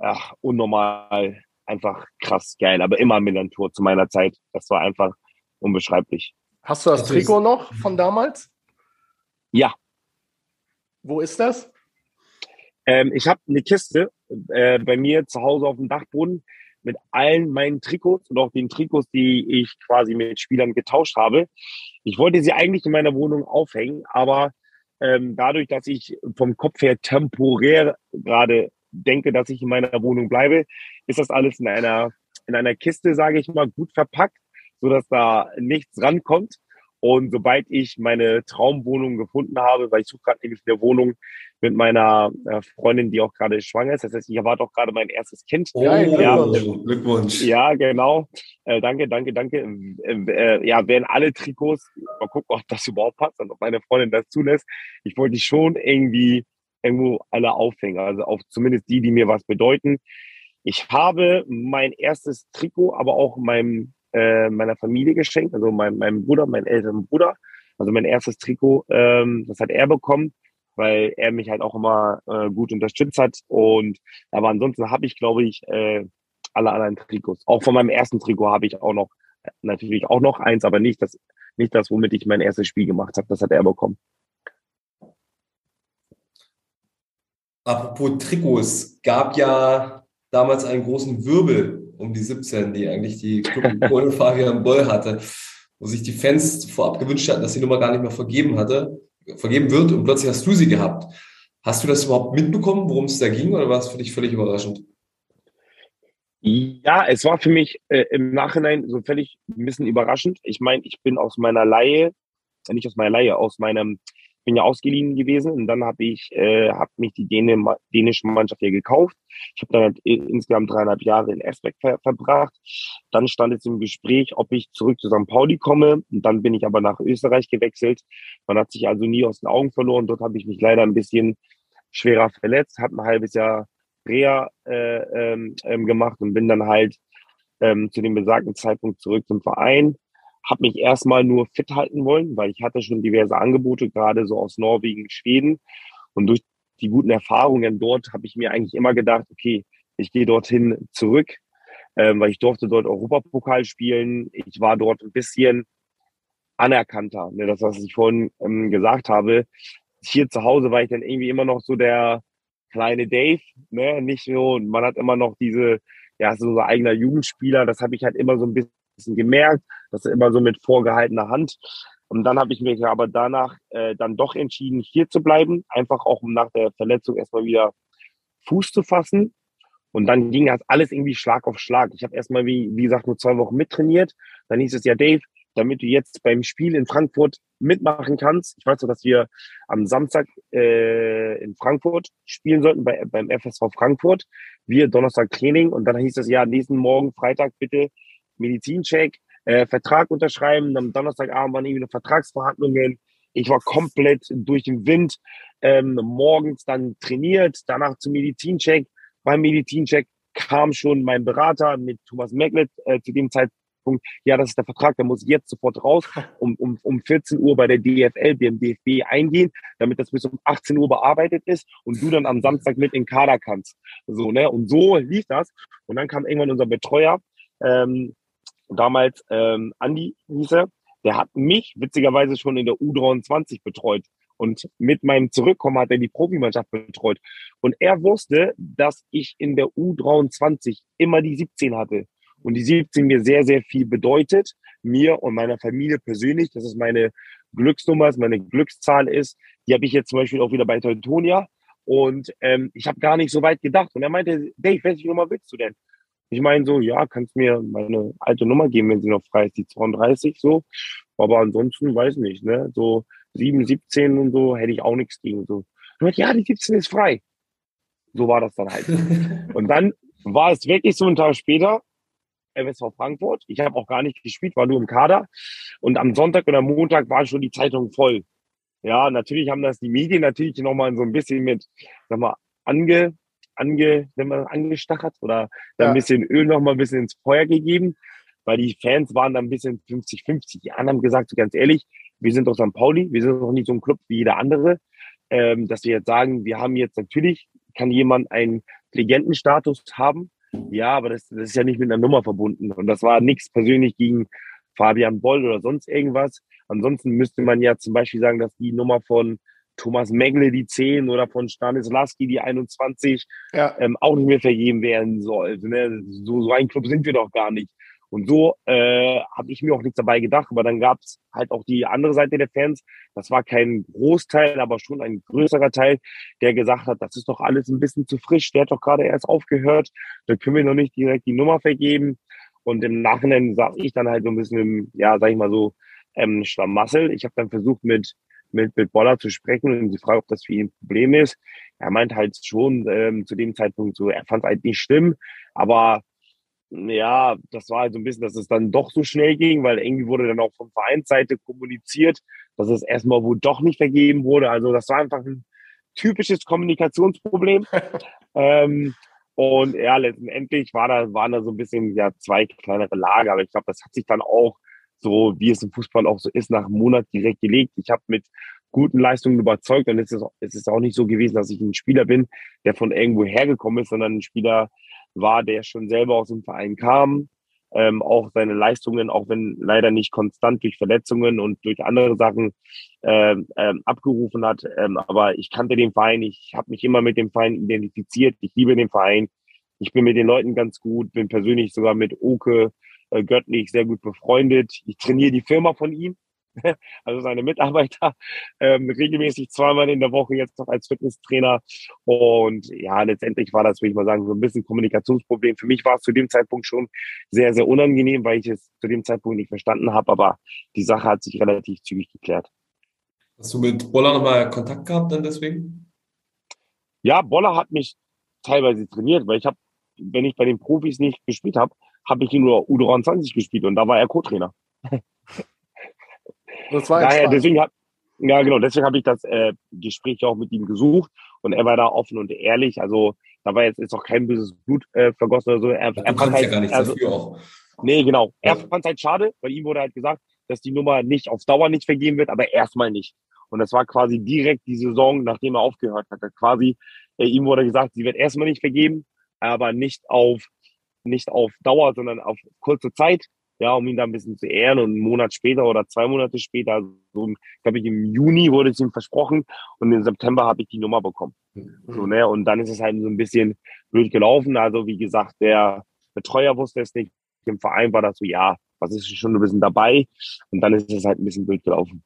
ach, unnormal, einfach krass geil, aber immer Milan-Tour zu meiner Zeit. Das war einfach unbeschreiblich. Hast du das, das Trikot noch von damals? Ja. Wo ist das? Ähm, ich habe eine Kiste äh, bei mir zu Hause auf dem Dachboden mit allen meinen Trikots und auch den Trikots, die ich quasi mit Spielern getauscht habe. Ich wollte sie eigentlich in meiner Wohnung aufhängen, aber ähm, dadurch, dass ich vom Kopf her temporär gerade denke, dass ich in meiner Wohnung bleibe, ist das alles in einer in einer Kiste, sage ich mal, gut verpackt, so dass da nichts rankommt. Und sobald ich meine Traumwohnung gefunden habe, weil ich suche gerade nämlich eine Wohnung mit meiner äh, Freundin, die auch gerade schwanger ist. Das heißt, ich erwarte auch gerade mein erstes Kind. Oh, ja, Glückwunsch. Glückwunsch. Ja, genau. Äh, danke, danke, danke. Äh, äh, ja, werden alle Trikots, mal gucken, ob das überhaupt passt und ob meine Freundin das zulässt. Ich wollte die schon irgendwie irgendwo alle aufhängen, also auf zumindest die, die mir was bedeuten. Ich habe mein erstes Trikot, aber auch meinem äh, meiner Familie geschenkt, also meinem, meinem Bruder, meinem älteren Bruder. Also mein erstes Trikot, ähm, das hat er bekommen, weil er mich halt auch immer äh, gut unterstützt hat. Und aber ansonsten habe ich, glaube ich, äh, alle anderen Trikots. Auch von meinem ersten Trikot habe ich auch noch natürlich auch noch eins, aber nicht das, nicht das, womit ich mein erstes Spiel gemacht habe. Das hat er bekommen. Apropos Trikots, gab ja damals einen großen Wirbel um die 17, die eigentlich die Club (laughs) Fabian Boll hatte, wo sich die Fans vorab gewünscht hatten, dass die Nummer gar nicht mehr vergeben hatte, vergeben wird und plötzlich hast du sie gehabt. Hast du das überhaupt mitbekommen, worum es da ging, oder war es für dich völlig überraschend? Ja, es war für mich äh, im Nachhinein so völlig ein bisschen überraschend. Ich meine, ich bin aus meiner Laie, äh, nicht aus meiner Laie, aus meinem bin ja ausgeliehen gewesen und dann habe ich äh, hab mich die Däne, dänische Mannschaft hier gekauft. Ich habe dann halt insgesamt dreieinhalb Jahre in Esbeck ver verbracht. Dann stand es im Gespräch, ob ich zurück zu St. Pauli komme. Und dann bin ich aber nach Österreich gewechselt. Man hat sich also nie aus den Augen verloren. Dort habe ich mich leider ein bisschen schwerer verletzt, habe ein halbes Jahr Reha äh, ähm, ähm, gemacht und bin dann halt ähm, zu dem besagten Zeitpunkt zurück zum Verein habe mich erstmal nur fit halten wollen, weil ich hatte schon diverse Angebote, gerade so aus Norwegen, Schweden. Und durch die guten Erfahrungen dort habe ich mir eigentlich immer gedacht, okay, ich gehe dorthin zurück, ähm, weil ich durfte dort Europapokal spielen. Ich war dort ein bisschen anerkannter. Ne? Das, was ich vorhin ähm, gesagt habe. Hier zu Hause war ich dann irgendwie immer noch so der kleine Dave, ne? Nicht so, man hat immer noch diese, ja, so ein eigener Jugendspieler. Das habe ich halt immer so ein bisschen gemerkt, das ist immer so mit vorgehaltener Hand. Und dann habe ich mich aber danach äh, dann doch entschieden, hier zu bleiben, einfach auch um nach der Verletzung erstmal wieder Fuß zu fassen. Und dann ging das alles irgendwie Schlag auf Schlag. Ich habe erstmal, wie, wie gesagt, nur zwei Wochen mittrainiert. Dann hieß es ja, Dave, damit du jetzt beim Spiel in Frankfurt mitmachen kannst. Ich weiß noch, dass wir am Samstag äh, in Frankfurt spielen sollten, bei, beim FSV Frankfurt. Wir Donnerstag Training und dann hieß es ja, nächsten Morgen, Freitag bitte Medizincheck, äh, Vertrag unterschreiben. Am Donnerstagabend waren irgendwie Vertragsverhandlungen. Ich war komplett durch den Wind. Ähm, morgens dann trainiert, danach zum Medizincheck. beim Medizincheck kam schon mein Berater mit Thomas Magnet äh, zu dem Zeitpunkt, ja, das ist der Vertrag, der muss jetzt sofort raus, (laughs) um, um, um 14 Uhr bei der DFL, dem DFB eingehen, damit das bis um 18 Uhr bearbeitet ist und du dann am Samstag mit in Kader kannst. So, ne? Und so lief das. Und dann kam irgendwann unser Betreuer, ähm, damals ähm, Andi hieß er, der hat mich witzigerweise schon in der U23 betreut. Und mit meinem Zurückkommen hat er die Profimannschaft betreut. Und er wusste, dass ich in der U23 immer die 17 hatte. Und die 17 mir sehr, sehr viel bedeutet. Mir und meiner Familie persönlich. Das ist meine Glücksnummer, ist meine Glückszahl ist. Die habe ich jetzt zum Beispiel auch wieder bei Teutonia. Und ähm, ich habe gar nicht so weit gedacht. Und er meinte, Dave, welche Nummer willst du denn? Ich meine so, ja, kannst mir meine alte Nummer geben, wenn sie noch frei ist, die 32 so. Aber ansonsten weiß nicht, ne? So 7, 17 und so hätte ich auch nichts gegen so. Und ja, die 17 ist frei. So war das dann halt. (laughs) und dann war es wirklich so ein Tag später, FSV Frankfurt. Ich habe auch gar nicht gespielt, war nur im Kader. Und am Sonntag und am Montag war schon die Zeitung voll. Ja, natürlich haben das die Medien natürlich nochmal so ein bisschen mit, sag mal, ange, ange, wenn man angestachert oder ja. ein bisschen Öl noch mal ein bisschen ins Feuer gegeben, weil die Fans waren dann ein bisschen 50-50. Die anderen haben gesagt, ganz ehrlich, wir sind doch St. Pauli, wir sind doch nicht so ein Club wie jeder andere, ähm, dass wir jetzt sagen, wir haben jetzt natürlich, kann jemand einen Legendenstatus haben, ja, aber das, das ist ja nicht mit einer Nummer verbunden. Und das war nichts persönlich gegen Fabian Boll oder sonst irgendwas. Ansonsten müsste man ja zum Beispiel sagen, dass die Nummer von Thomas Megle die 10 oder von Stanislaski die 21 ja. ähm, auch nicht mehr vergeben werden soll. Also, ne? so, so ein Club sind wir doch gar nicht. Und so äh, habe ich mir auch nichts dabei gedacht. Aber dann gab es halt auch die andere Seite der Fans. Das war kein Großteil, aber schon ein größerer Teil, der gesagt hat, das ist doch alles ein bisschen zu frisch. Der hat doch gerade erst aufgehört. Da können wir noch nicht direkt die Nummer vergeben. Und im Nachhinein sage ich dann halt so ein bisschen, ja, sag ich mal so, ähm, Schlamassel. Ich habe dann versucht mit mit, mit Boller zu sprechen und sie fragt, ob das für ihn ein Problem ist. Er meint halt schon ähm, zu dem Zeitpunkt so, er fand es halt nicht schlimm, aber ja, das war halt so ein bisschen, dass es dann doch so schnell ging, weil irgendwie wurde dann auch von Vereinsseite kommuniziert, dass es erstmal wohl doch nicht vergeben wurde. Also das war einfach ein typisches Kommunikationsproblem. (laughs) ähm, und ja, letztendlich war da, waren da so ein bisschen ja zwei kleinere Lager, aber ich glaube, das hat sich dann auch so wie es im Fußball auch so ist, nach einem Monat direkt gelegt. Ich habe mit guten Leistungen überzeugt und es ist, es ist auch nicht so gewesen, dass ich ein Spieler bin, der von irgendwo hergekommen ist, sondern ein Spieler war, der schon selber aus dem Verein kam, ähm, auch seine Leistungen, auch wenn leider nicht konstant durch Verletzungen und durch andere Sachen ähm, ähm, abgerufen hat. Ähm, aber ich kannte den Verein, ich habe mich immer mit dem Verein identifiziert, ich liebe den Verein, ich bin mit den Leuten ganz gut, bin persönlich sogar mit Oke äh, göttlich sehr gut befreundet. Ich trainiere die Firma von ihm, (laughs) also seine Mitarbeiter, ähm, regelmäßig zweimal in der Woche jetzt noch als Fitnesstrainer. Und ja, letztendlich war das, würde ich mal sagen, so ein bisschen Kommunikationsproblem. Für mich war es zu dem Zeitpunkt schon sehr, sehr unangenehm, weil ich es zu dem Zeitpunkt nicht verstanden habe. Aber die Sache hat sich relativ zügig geklärt. Hast du mit Boller nochmal Kontakt gehabt dann deswegen? Ja, Boller hat mich teilweise trainiert, weil ich habe, wenn ich bei den Profis nicht gespielt habe, habe ich nur U23 gespielt und da war er Co-Trainer. (laughs) Das war Daher, deswegen hat, ja, genau, deswegen habe ich das äh, Gespräch auch mit ihm gesucht und er war da offen und ehrlich. Also da war jetzt ist auch kein böses Blut äh, vergossen oder so. Er, er fand halt, ja gar nichts also, dafür auch. Nee, genau. Er ja. fand es halt schade, weil ihm wurde halt gesagt, dass die Nummer nicht auf Dauer nicht vergeben wird, aber erstmal nicht. Und das war quasi direkt die Saison, nachdem er aufgehört hatte. Quasi, äh, ihm wurde gesagt, sie wird erstmal nicht vergeben, aber nicht auf nicht auf Dauer, sondern auf kurze Zeit, ja, um ihn da ein bisschen zu ehren. Und einen Monat später oder zwei Monate später, so, glaube ich, im Juni wurde es ihm versprochen und im September habe ich die Nummer bekommen. Mhm. So, ne? Und dann ist es halt so ein bisschen blöd gelaufen. Also, wie gesagt, der Betreuer wusste es nicht. Im Verein war das so, ja, was ist schon ein bisschen dabei? Und dann ist es halt ein bisschen blöd gelaufen.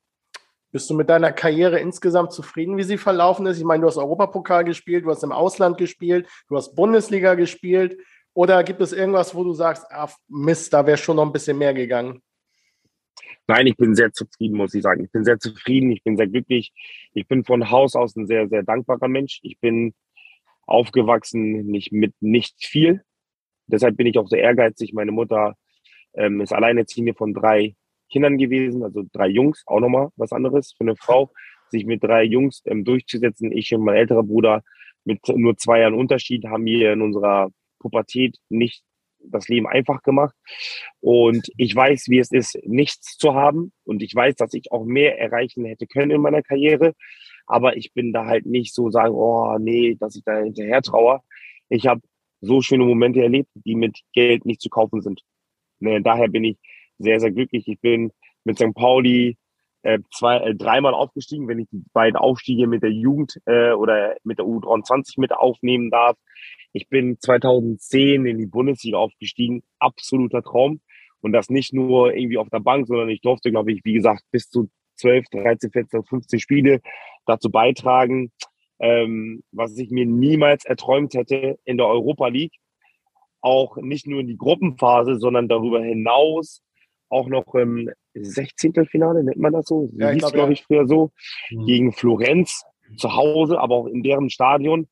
Bist du mit deiner Karriere insgesamt zufrieden, wie sie verlaufen ist? Ich meine, du hast Europapokal gespielt, du hast im Ausland gespielt, du hast Bundesliga gespielt. Oder gibt es irgendwas, wo du sagst, ah, Mist, da wäre schon noch ein bisschen mehr gegangen? Nein, ich bin sehr zufrieden, muss ich sagen. Ich bin sehr zufrieden, ich bin sehr glücklich. Ich bin von Haus aus ein sehr, sehr dankbarer Mensch. Ich bin aufgewachsen nicht mit nicht viel. Deshalb bin ich auch so ehrgeizig. Meine Mutter ähm, ist alleinerziehende von drei Kindern gewesen, also drei Jungs, auch nochmal was anderes für eine Frau, sich mit drei Jungs ähm, durchzusetzen. Ich und mein älterer Bruder mit nur zwei Jahren Unterschied haben wir in unserer Pubertät nicht das Leben einfach gemacht. Und ich weiß, wie es ist, nichts zu haben. Und ich weiß, dass ich auch mehr erreichen hätte können in meiner Karriere. Aber ich bin da halt nicht so sagen, oh nee, dass ich da hinterher traue. Ich habe so schöne Momente erlebt, die mit Geld nicht zu kaufen sind. Ne, daher bin ich sehr, sehr glücklich. Ich bin mit St. Pauli äh, zwei, äh, dreimal aufgestiegen, wenn ich die beiden Aufstiege mit der Jugend äh, oder mit der U23 mit aufnehmen darf. Ich bin 2010 in die Bundesliga aufgestiegen, absoluter Traum. Und das nicht nur irgendwie auf der Bank, sondern ich durfte, glaube ich, wie gesagt, bis zu 12, 13, 14, 15 Spiele dazu beitragen, ähm, was ich mir niemals erträumt hätte in der Europa League. Auch nicht nur in die Gruppenphase, sondern darüber hinaus auch noch im 16. Finale, nennt man das so? Ja, ich glaube glaub ich, früher so. Mhm. Gegen Florenz zu Hause, aber auch in deren Stadion,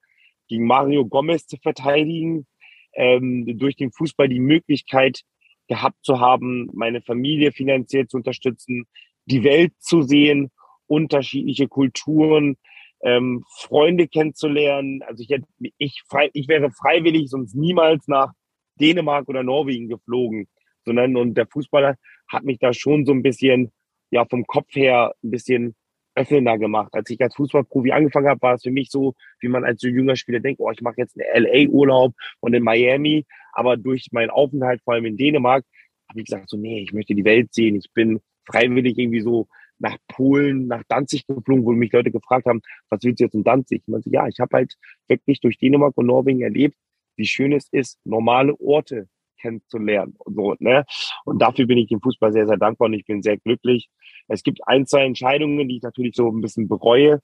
gegen Mario Gomez zu verteidigen, ähm, durch den Fußball die Möglichkeit gehabt zu haben, meine Familie finanziell zu unterstützen, die Welt zu sehen, unterschiedliche Kulturen, ähm, Freunde kennenzulernen. Also ich, hätte, ich, frei, ich wäre freiwillig sonst niemals nach Dänemark oder Norwegen geflogen, sondern und der Fußballer hat mich da schon so ein bisschen, ja, vom Kopf her ein bisschen öffnender gemacht. Als ich als Fußballprofi angefangen habe, war es für mich so, wie man als so junger Spieler denkt, oh, ich mache jetzt einen LA-Urlaub und in Miami. Aber durch meinen Aufenthalt, vor allem in Dänemark, habe ich gesagt, so, nee, ich möchte die Welt sehen. Ich bin freiwillig irgendwie so nach Polen, nach Danzig geflogen, wo mich Leute gefragt haben, was willst du jetzt in Danzig? Ich meinte, ja, ich habe halt wirklich durch Dänemark und Norwegen erlebt, wie schön es ist, normale Orte kennenzulernen und so, ne? Und dafür bin ich dem Fußball sehr, sehr dankbar und ich bin sehr glücklich. Es gibt ein, zwei Entscheidungen, die ich natürlich so ein bisschen bereue,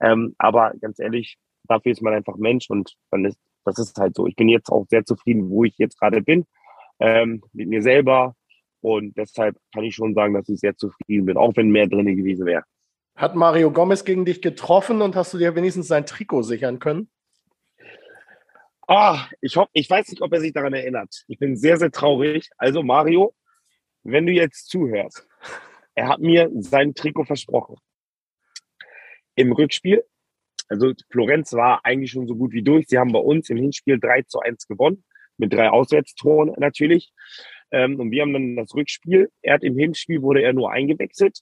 ähm, aber ganz ehrlich, dafür ist man einfach Mensch und dann ist, das ist halt so. Ich bin jetzt auch sehr zufrieden, wo ich jetzt gerade bin, ähm, mit mir selber und deshalb kann ich schon sagen, dass ich sehr zufrieden bin, auch wenn mehr drin gewesen wäre. Hat Mario Gomez gegen dich getroffen und hast du dir wenigstens sein Trikot sichern können? Ah, ich hoffe, ich weiß nicht, ob er sich daran erinnert. Ich bin sehr, sehr traurig. Also Mario, wenn du jetzt zuhörst, er hat mir sein Trikot versprochen. Im Rückspiel, also Florenz war eigentlich schon so gut wie durch. Sie haben bei uns im Hinspiel 3 zu 1 gewonnen, mit drei Auswärtstoren natürlich. Ähm, und wir haben dann das Rückspiel. Er hat im Hinspiel wurde er nur eingewechselt.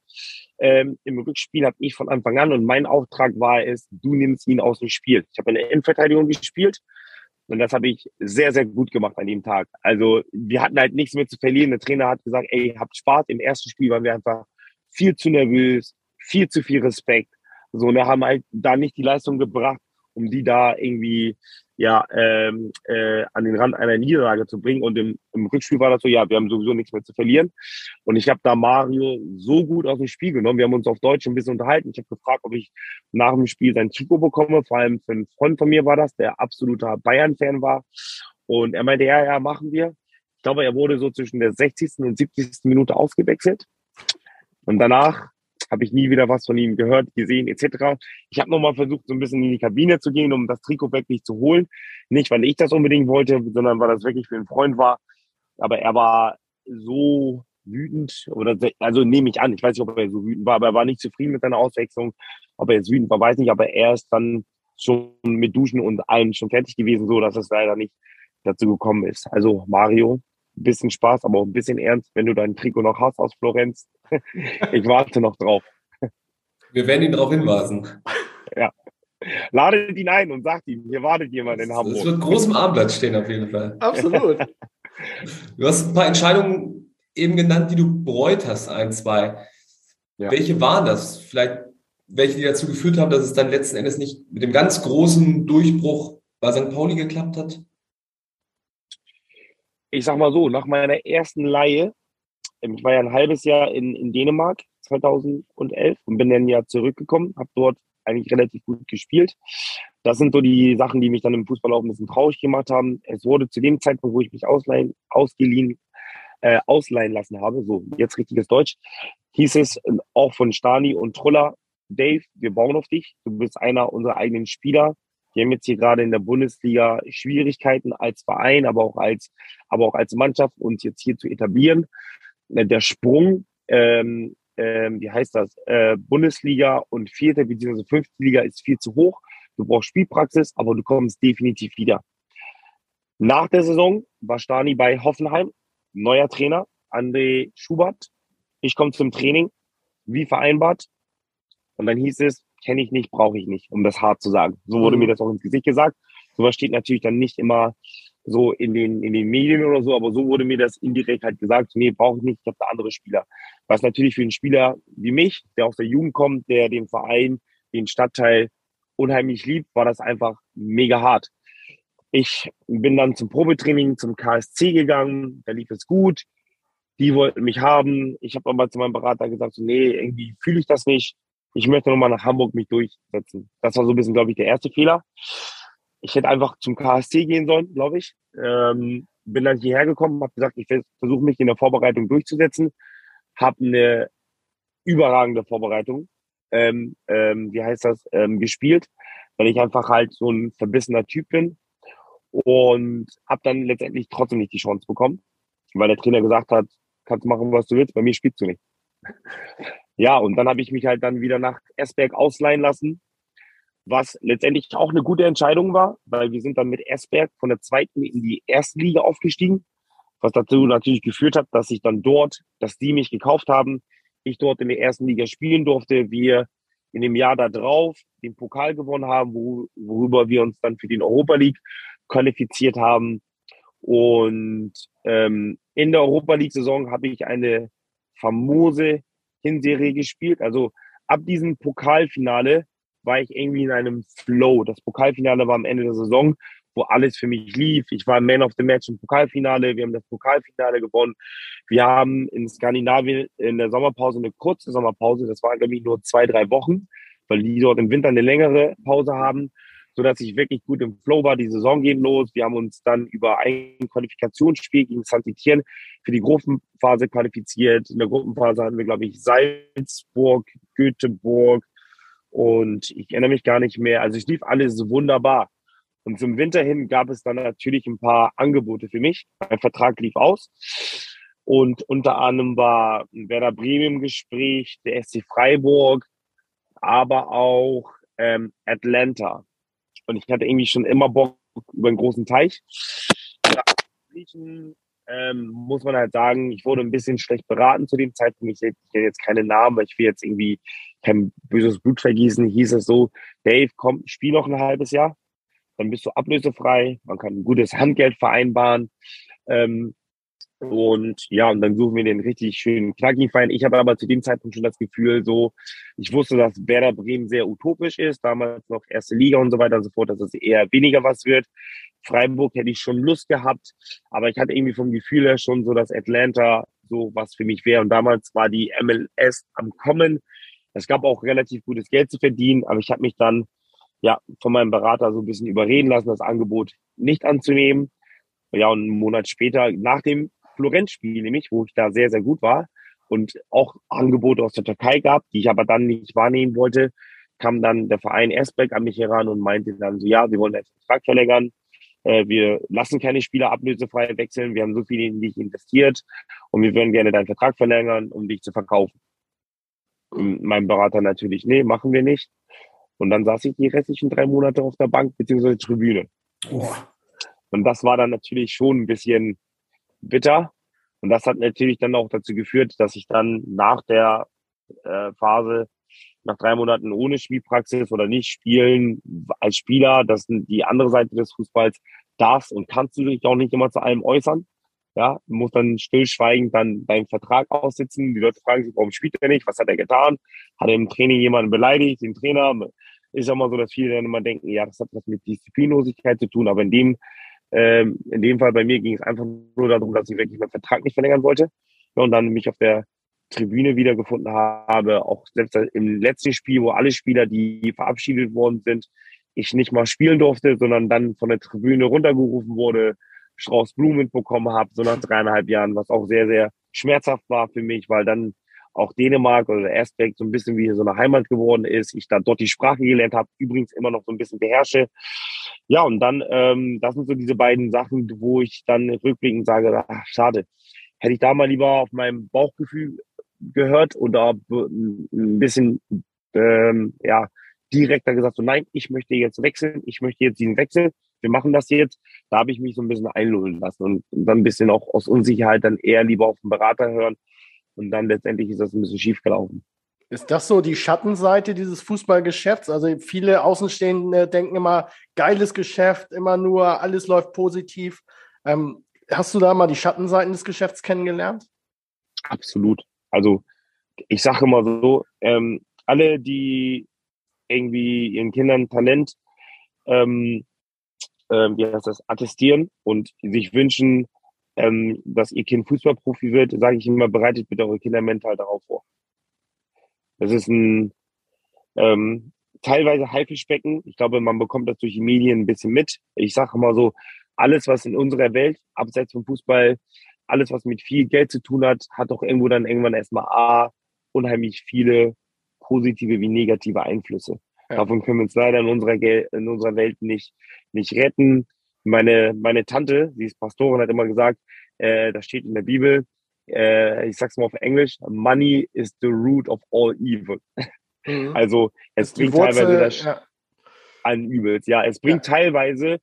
Ähm, Im Rückspiel habe ich von Anfang an und mein Auftrag war es, du nimmst ihn aus dem Spiel. Ich habe in der Endverteidigung gespielt und das habe ich sehr, sehr gut gemacht an dem Tag. Also wir hatten halt nichts mehr zu verlieren. Der Trainer hat gesagt, ey, habt Spaß. Im ersten Spiel waren wir einfach viel zu nervös, viel zu viel Respekt. So, und wir haben halt da nicht die Leistung gebracht, um die da irgendwie ja ähm, äh, an den Rand einer Niederlage zu bringen. Und im, im Rückspiel war das so, ja, wir haben sowieso nichts mehr zu verlieren. Und ich habe da Mario so gut aus dem Spiel genommen. Wir haben uns auf Deutsch ein bisschen unterhalten. Ich habe gefragt, ob ich nach dem Spiel sein Trikot bekomme. Vor allem für einen Freund von mir war das, der absoluter Bayern-Fan war. Und er meinte, ja, ja, machen wir. Ich glaube, er wurde so zwischen der 60. und 70. Minute ausgewechselt. Und danach habe ich nie wieder was von ihm gehört, gesehen etc. Ich habe nochmal versucht, so ein bisschen in die Kabine zu gehen, um das Trikot wirklich zu holen. Nicht, weil ich das unbedingt wollte, sondern weil das wirklich für einen Freund war. Aber er war so wütend oder also nehme ich an, ich weiß nicht, ob er so wütend war, aber er war nicht zufrieden mit seiner Auswechslung. Ob er jetzt wütend war, weiß nicht, aber er ist dann schon mit Duschen und allem schon fertig gewesen, so dass es leider nicht dazu gekommen ist. Also Mario, ein bisschen Spaß, aber auch ein bisschen ernst, wenn du dein Trikot noch hast aus Florenz. (laughs) ich warte noch drauf. Wir werden ihn darauf hinweisen. Ja. Ladet ihn ein und sagt ihm, hier wartet jemand in Hamburg. Das wird groß im Armblatt stehen auf jeden Fall. Absolut. (laughs) Du hast ein paar Entscheidungen eben genannt, die du bereut hast, ein, zwei. Ja. Welche waren das? Vielleicht welche, die dazu geführt haben, dass es dann letzten Endes nicht mit dem ganz großen Durchbruch bei St. Pauli geklappt hat? Ich sag mal so, nach meiner ersten Laie, ähm, ich war ja ein halbes Jahr in, in Dänemark 2011 und bin dann ja zurückgekommen, habe dort eigentlich relativ gut gespielt. Das sind so die Sachen, die mich dann im Fußball auch ein bisschen traurig gemacht haben. Es wurde zu dem Zeitpunkt, wo ich mich ausleihen, ausgeliehen, äh, ausleihen lassen habe, so jetzt richtiges Deutsch, hieß es äh, auch von Stani und Truller, Dave, wir bauen auf dich. Du bist einer unserer eigenen Spieler. Die haben jetzt hier gerade in der Bundesliga Schwierigkeiten als Verein, aber auch als, aber auch als Mannschaft uns jetzt hier zu etablieren. Äh, der Sprung, ähm, ähm, wie heißt das, äh, Bundesliga und vierte bzw. fünfte Liga ist viel zu hoch. du brauchst Spielpraxis, aber du kommst definitiv wieder. Nach der Saison war Stani bei Hoffenheim, neuer Trainer, André Schubert. Ich komme zum Training, wie vereinbart. Und dann hieß es, kenne ich nicht, brauche ich nicht, um das hart zu sagen. So wurde mhm. mir das auch ins Gesicht gesagt. Sowas steht natürlich dann nicht immer so in den, in den Medien oder so, aber so wurde mir das indirekt halt gesagt, nee, brauche ich nicht, ich habe da andere Spieler. Was natürlich für einen Spieler wie mich, der aus der Jugend kommt, der den Verein, den Stadtteil unheimlich liebt, war das einfach mega hart. Ich bin dann zum Probetraining zum KSC gegangen, da lief es gut. Die wollten mich haben. Ich habe aber zu meinem Berater gesagt, so, nee, irgendwie fühle ich das nicht. Ich möchte nochmal nach Hamburg mich durchsetzen. Das war so ein bisschen, glaube ich, der erste Fehler ich hätte einfach zum KSC gehen sollen, glaube ich. Ähm, bin dann hierher gekommen, habe gesagt, ich versuche mich in der Vorbereitung durchzusetzen. Habe eine überragende Vorbereitung, ähm, ähm, wie heißt das, ähm, gespielt, weil ich einfach halt so ein verbissener Typ bin und habe dann letztendlich trotzdem nicht die Chance bekommen, weil der Trainer gesagt hat, kannst machen, was du willst, bei mir spielst du nicht. Ja, und dann habe ich mich halt dann wieder nach Esberg ausleihen lassen was letztendlich auch eine gute Entscheidung war, weil wir sind dann mit Esberg von der zweiten in die erste Liga aufgestiegen, was dazu natürlich geführt hat, dass ich dann dort, dass die mich gekauft haben, ich dort in der ersten Liga spielen durfte, wir in dem Jahr da drauf den Pokal gewonnen haben, wo, worüber wir uns dann für den Europa League qualifiziert haben. Und ähm, in der Europa League-Saison habe ich eine famose Hinserie gespielt. Also ab diesem Pokalfinale war ich irgendwie in einem Flow. Das Pokalfinale war am Ende der Saison, wo alles für mich lief. Ich war Man of the Match im Pokalfinale. Wir haben das Pokalfinale gewonnen. Wir haben in Skandinavien in der Sommerpause eine kurze Sommerpause. Das waren, glaube ich, nur zwei, drei Wochen, weil die dort im Winter eine längere Pause haben, sodass ich wirklich gut im Flow war. Die Saison geht los. Wir haben uns dann über ein Qualifikationsspiel gegen Santitieren für die Gruppenphase qualifiziert. In der Gruppenphase hatten wir, glaube ich, Salzburg, Göteborg, und ich erinnere mich gar nicht mehr. Also es lief alles wunderbar. Und zum Winter hin gab es dann natürlich ein paar Angebote für mich. Mein Vertrag lief aus. Und unter anderem war ein Werder Bremen Gespräch, der SC Freiburg, aber auch ähm, Atlanta. Und ich hatte irgendwie schon immer Bock über einen großen Teich. Ja, ähm, muss man halt sagen, ich wurde ein bisschen schlecht beraten zu dem Zeitpunkt. Ich, kenne jetzt keine Namen, weil ich will jetzt irgendwie kein böses Blut vergießen. Hieß es so, Dave, komm, spiel noch ein halbes Jahr, dann bist du ablösefrei, man kann ein gutes Handgeld vereinbaren. Ähm, und ja, und dann suchen wir den richtig schönen knackigen Verein. Ich habe aber zu dem Zeitpunkt schon das Gefühl, so, ich wusste, dass Werder Bremen sehr utopisch ist, damals noch erste Liga und so weiter und so fort, dass es eher weniger was wird. Freiburg hätte ich schon Lust gehabt, aber ich hatte irgendwie vom Gefühl her schon so, dass Atlanta so was für mich wäre. Und damals war die MLS am Kommen. Es gab auch relativ gutes Geld zu verdienen, aber ich habe mich dann ja von meinem Berater so ein bisschen überreden lassen, das Angebot nicht anzunehmen. Ja, und einen Monat später, nach dem Florenz-Spiel nämlich, wo ich da sehr, sehr gut war und auch Angebote aus der Türkei gab, die ich aber dann nicht wahrnehmen wollte, kam dann der Verein Esbeck an mich heran und meinte dann so, ja, wir wollen den Vertrag verlängern. Äh, wir lassen keine Spieler ablösefrei wechseln. Wir haben so viel in dich investiert und wir würden gerne deinen Vertrag verlängern, um dich zu verkaufen. Mein Berater natürlich, nee, machen wir nicht. Und dann saß ich die restlichen drei Monate auf der Bank beziehungsweise Tribüne. Oh. Und das war dann natürlich schon ein bisschen bitter. Und das hat natürlich dann auch dazu geführt, dass ich dann nach der äh, Phase, nach drei Monaten ohne Spielpraxis oder nicht spielen als Spieler, das ist die andere Seite des Fußballs, darfst und kannst du dich auch nicht immer zu allem äußern. Ja, du musst dann stillschweigend dann deinen Vertrag aussitzen. Die Leute fragen sich, warum spielt er nicht? Was hat er getan? Hat er im Training jemanden beleidigt? Den Trainer? Ist ja immer so, dass viele dann immer denken, ja, das hat was mit Disziplinlosigkeit zu tun. Aber in dem, ähm, in dem Fall bei mir ging es einfach nur darum, dass ich wirklich meinen Vertrag nicht verlängern wollte. Ja, und dann mich auf der Tribüne wiedergefunden habe, auch selbst im letzten Spiel, wo alle Spieler, die verabschiedet worden sind, ich nicht mal spielen durfte, sondern dann von der Tribüne runtergerufen wurde, Strauß Blumen bekommen habe, so nach dreieinhalb Jahren, was auch sehr, sehr schmerzhaft war für mich, weil dann auch Dänemark oder Aspekt so ein bisschen wie so eine Heimat geworden ist. Ich da dort die Sprache gelernt habe, übrigens immer noch so ein bisschen beherrsche. Ja, und dann, ähm, das sind so diese beiden Sachen, wo ich dann rückblickend sage, ach, schade. Hätte ich da mal lieber auf meinem Bauchgefühl gehört oder ein bisschen, ähm, ja, direkt da gesagt, so nein, ich möchte jetzt wechseln, ich möchte jetzt diesen Wechsel, wir machen das jetzt. Da habe ich mich so ein bisschen einlullen lassen und dann ein bisschen auch aus Unsicherheit dann eher lieber auf den Berater hören. Und dann letztendlich ist das ein bisschen schief gelaufen. Ist das so die Schattenseite dieses Fußballgeschäfts? Also viele Außenstehende denken immer, geiles Geschäft, immer nur, alles läuft positiv. Ähm, hast du da mal die Schattenseiten des Geschäfts kennengelernt? Absolut. Also ich sage immer so, ähm, alle, die irgendwie ihren Kindern Talent, ähm, äh, wie heißt das, attestieren und sich wünschen, ähm, dass ihr Kind Fußballprofi wird, sage ich immer, bereitet bitte eure Kinder mental darauf vor. Das ist ein ähm, teilweise Haifischbecken. Ich glaube, man bekommt das durch die Medien ein bisschen mit. Ich sage immer so, alles, was in unserer Welt, abseits vom Fußball, alles, was mit viel Geld zu tun hat, hat doch irgendwo dann irgendwann erstmal A, unheimlich viele positive wie negative Einflüsse. Ja. Davon können wir uns leider in unserer, Gel in unserer Welt nicht, nicht retten. Meine, meine Tante, sie ist Pastorin, hat immer gesagt, äh, das steht in der Bibel, äh, ich sag's mal auf Englisch, Money is the root of all evil. Mhm. Also es bringt Wurzel, teilweise das ja. an Übels. Ja, es bringt ja. teilweise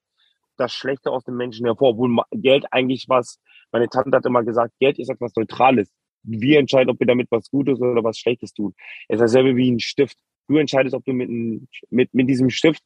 das Schlechte aus den Menschen hervor, obwohl Geld eigentlich was, meine Tante hat immer gesagt, Geld ist etwas Neutrales wir entscheiden, ob wir damit was Gutes oder was Schlechtes tun. Es ist dasselbe wie ein Stift. Du entscheidest, ob du mit, mit, mit diesem Stift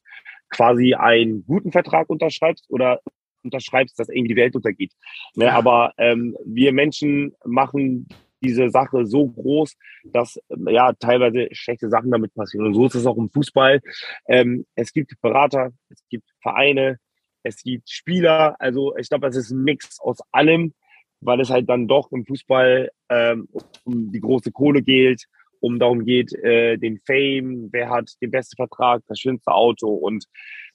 quasi einen guten Vertrag unterschreibst oder unterschreibst, dass irgendwie die Welt untergeht. Ne, aber ähm, wir Menschen machen diese Sache so groß, dass ja teilweise schlechte Sachen damit passieren. Und so ist es auch im Fußball. Ähm, es gibt Berater, es gibt Vereine, es gibt Spieler. Also ich glaube, es ist ein Mix aus allem weil es halt dann doch im Fußball ähm, um die große Kohle geht, um darum geht, äh, den Fame, wer hat den besten Vertrag, das schönste Auto und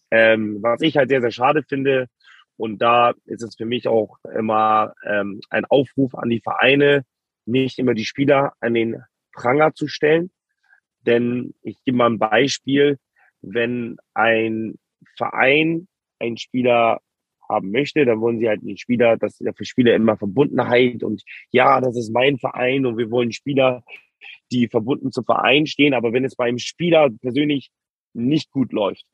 ähm, was ich halt sehr, sehr schade finde, und da ist es für mich auch immer ähm, ein Aufruf an die Vereine, nicht immer die Spieler an den Pranger zu stellen. Denn ich gebe mal ein Beispiel, wenn ein Verein einen Spieler haben möchte, dann wollen sie halt den Spieler, das ist ja für Spieler immer Verbundenheit und ja, das ist mein Verein und wir wollen Spieler, die verbunden zum Verein stehen. Aber wenn es beim Spieler persönlich nicht gut läuft,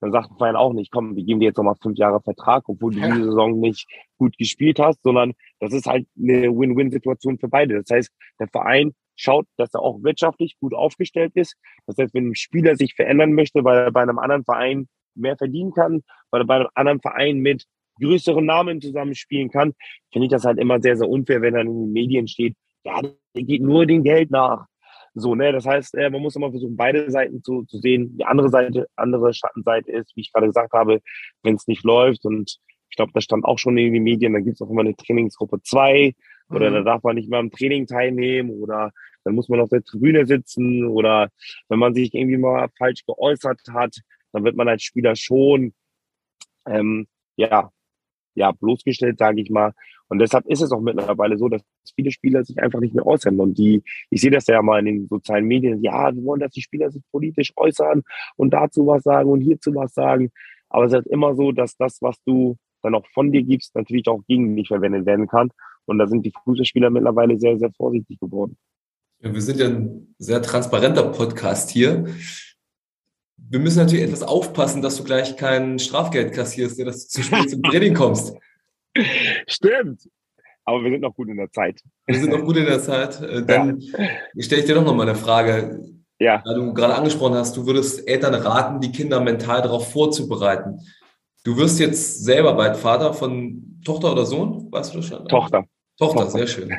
dann sagt der Verein auch nicht, komm, wir geben dir jetzt nochmal fünf Jahre Vertrag, obwohl du diese Saison nicht gut gespielt hast, sondern das ist halt eine Win-Win-Situation für beide. Das heißt, der Verein schaut, dass er auch wirtschaftlich gut aufgestellt ist. Das heißt, wenn ein Spieler sich verändern möchte, weil er bei einem anderen Verein mehr verdienen kann, weil er bei einem anderen Verein mit größeren Namen zusammenspielen kann, finde ich das halt immer sehr, sehr unfair, wenn dann in den Medien steht, ja, der geht nur dem Geld nach. So, ne, das heißt, äh, man muss immer versuchen, beide Seiten zu, zu sehen. Die andere Seite, andere Schattenseite ist, wie ich gerade gesagt habe, wenn es nicht läuft und ich glaube, das stand auch schon in den Medien, da gibt es auch immer eine Trainingsgruppe 2 oder mhm. da darf man nicht mehr am Training teilnehmen oder dann muss man auf der Tribüne sitzen oder wenn man sich irgendwie mal falsch geäußert hat, dann wird man als Spieler schon ähm, ja, ja, bloßgestellt, sage ich mal. Und deshalb ist es auch mittlerweile so, dass viele Spieler sich einfach nicht mehr äußern. Und die, ich sehe das ja mal in den sozialen Medien, ja, wir wollen, dass die Spieler sich politisch äußern und dazu was sagen und hierzu was sagen. Aber es ist halt immer so, dass das, was du dann auch von dir gibst, natürlich auch gegen dich verwendet werden kann. Und da sind die Fußballspieler mittlerweile sehr, sehr vorsichtig geworden. Ja, wir sind ja ein sehr transparenter Podcast hier wir müssen natürlich etwas aufpassen, dass du gleich kein Strafgeld kassierst, dass du zu spät zum Training kommst. (laughs) Stimmt. Aber wir sind noch gut in der Zeit. Wir sind noch gut in der Zeit. (laughs) Äh, dann ja. stelle ich dir doch noch mal eine Frage. Ja. Da du gerade angesprochen hast, du würdest Eltern raten, die Kinder mental darauf vorzubereiten. Du wirst jetzt selber bald Vater von Tochter oder Sohn, weißt du das schon? Tochter. Tochter, Tochter. sehr schön.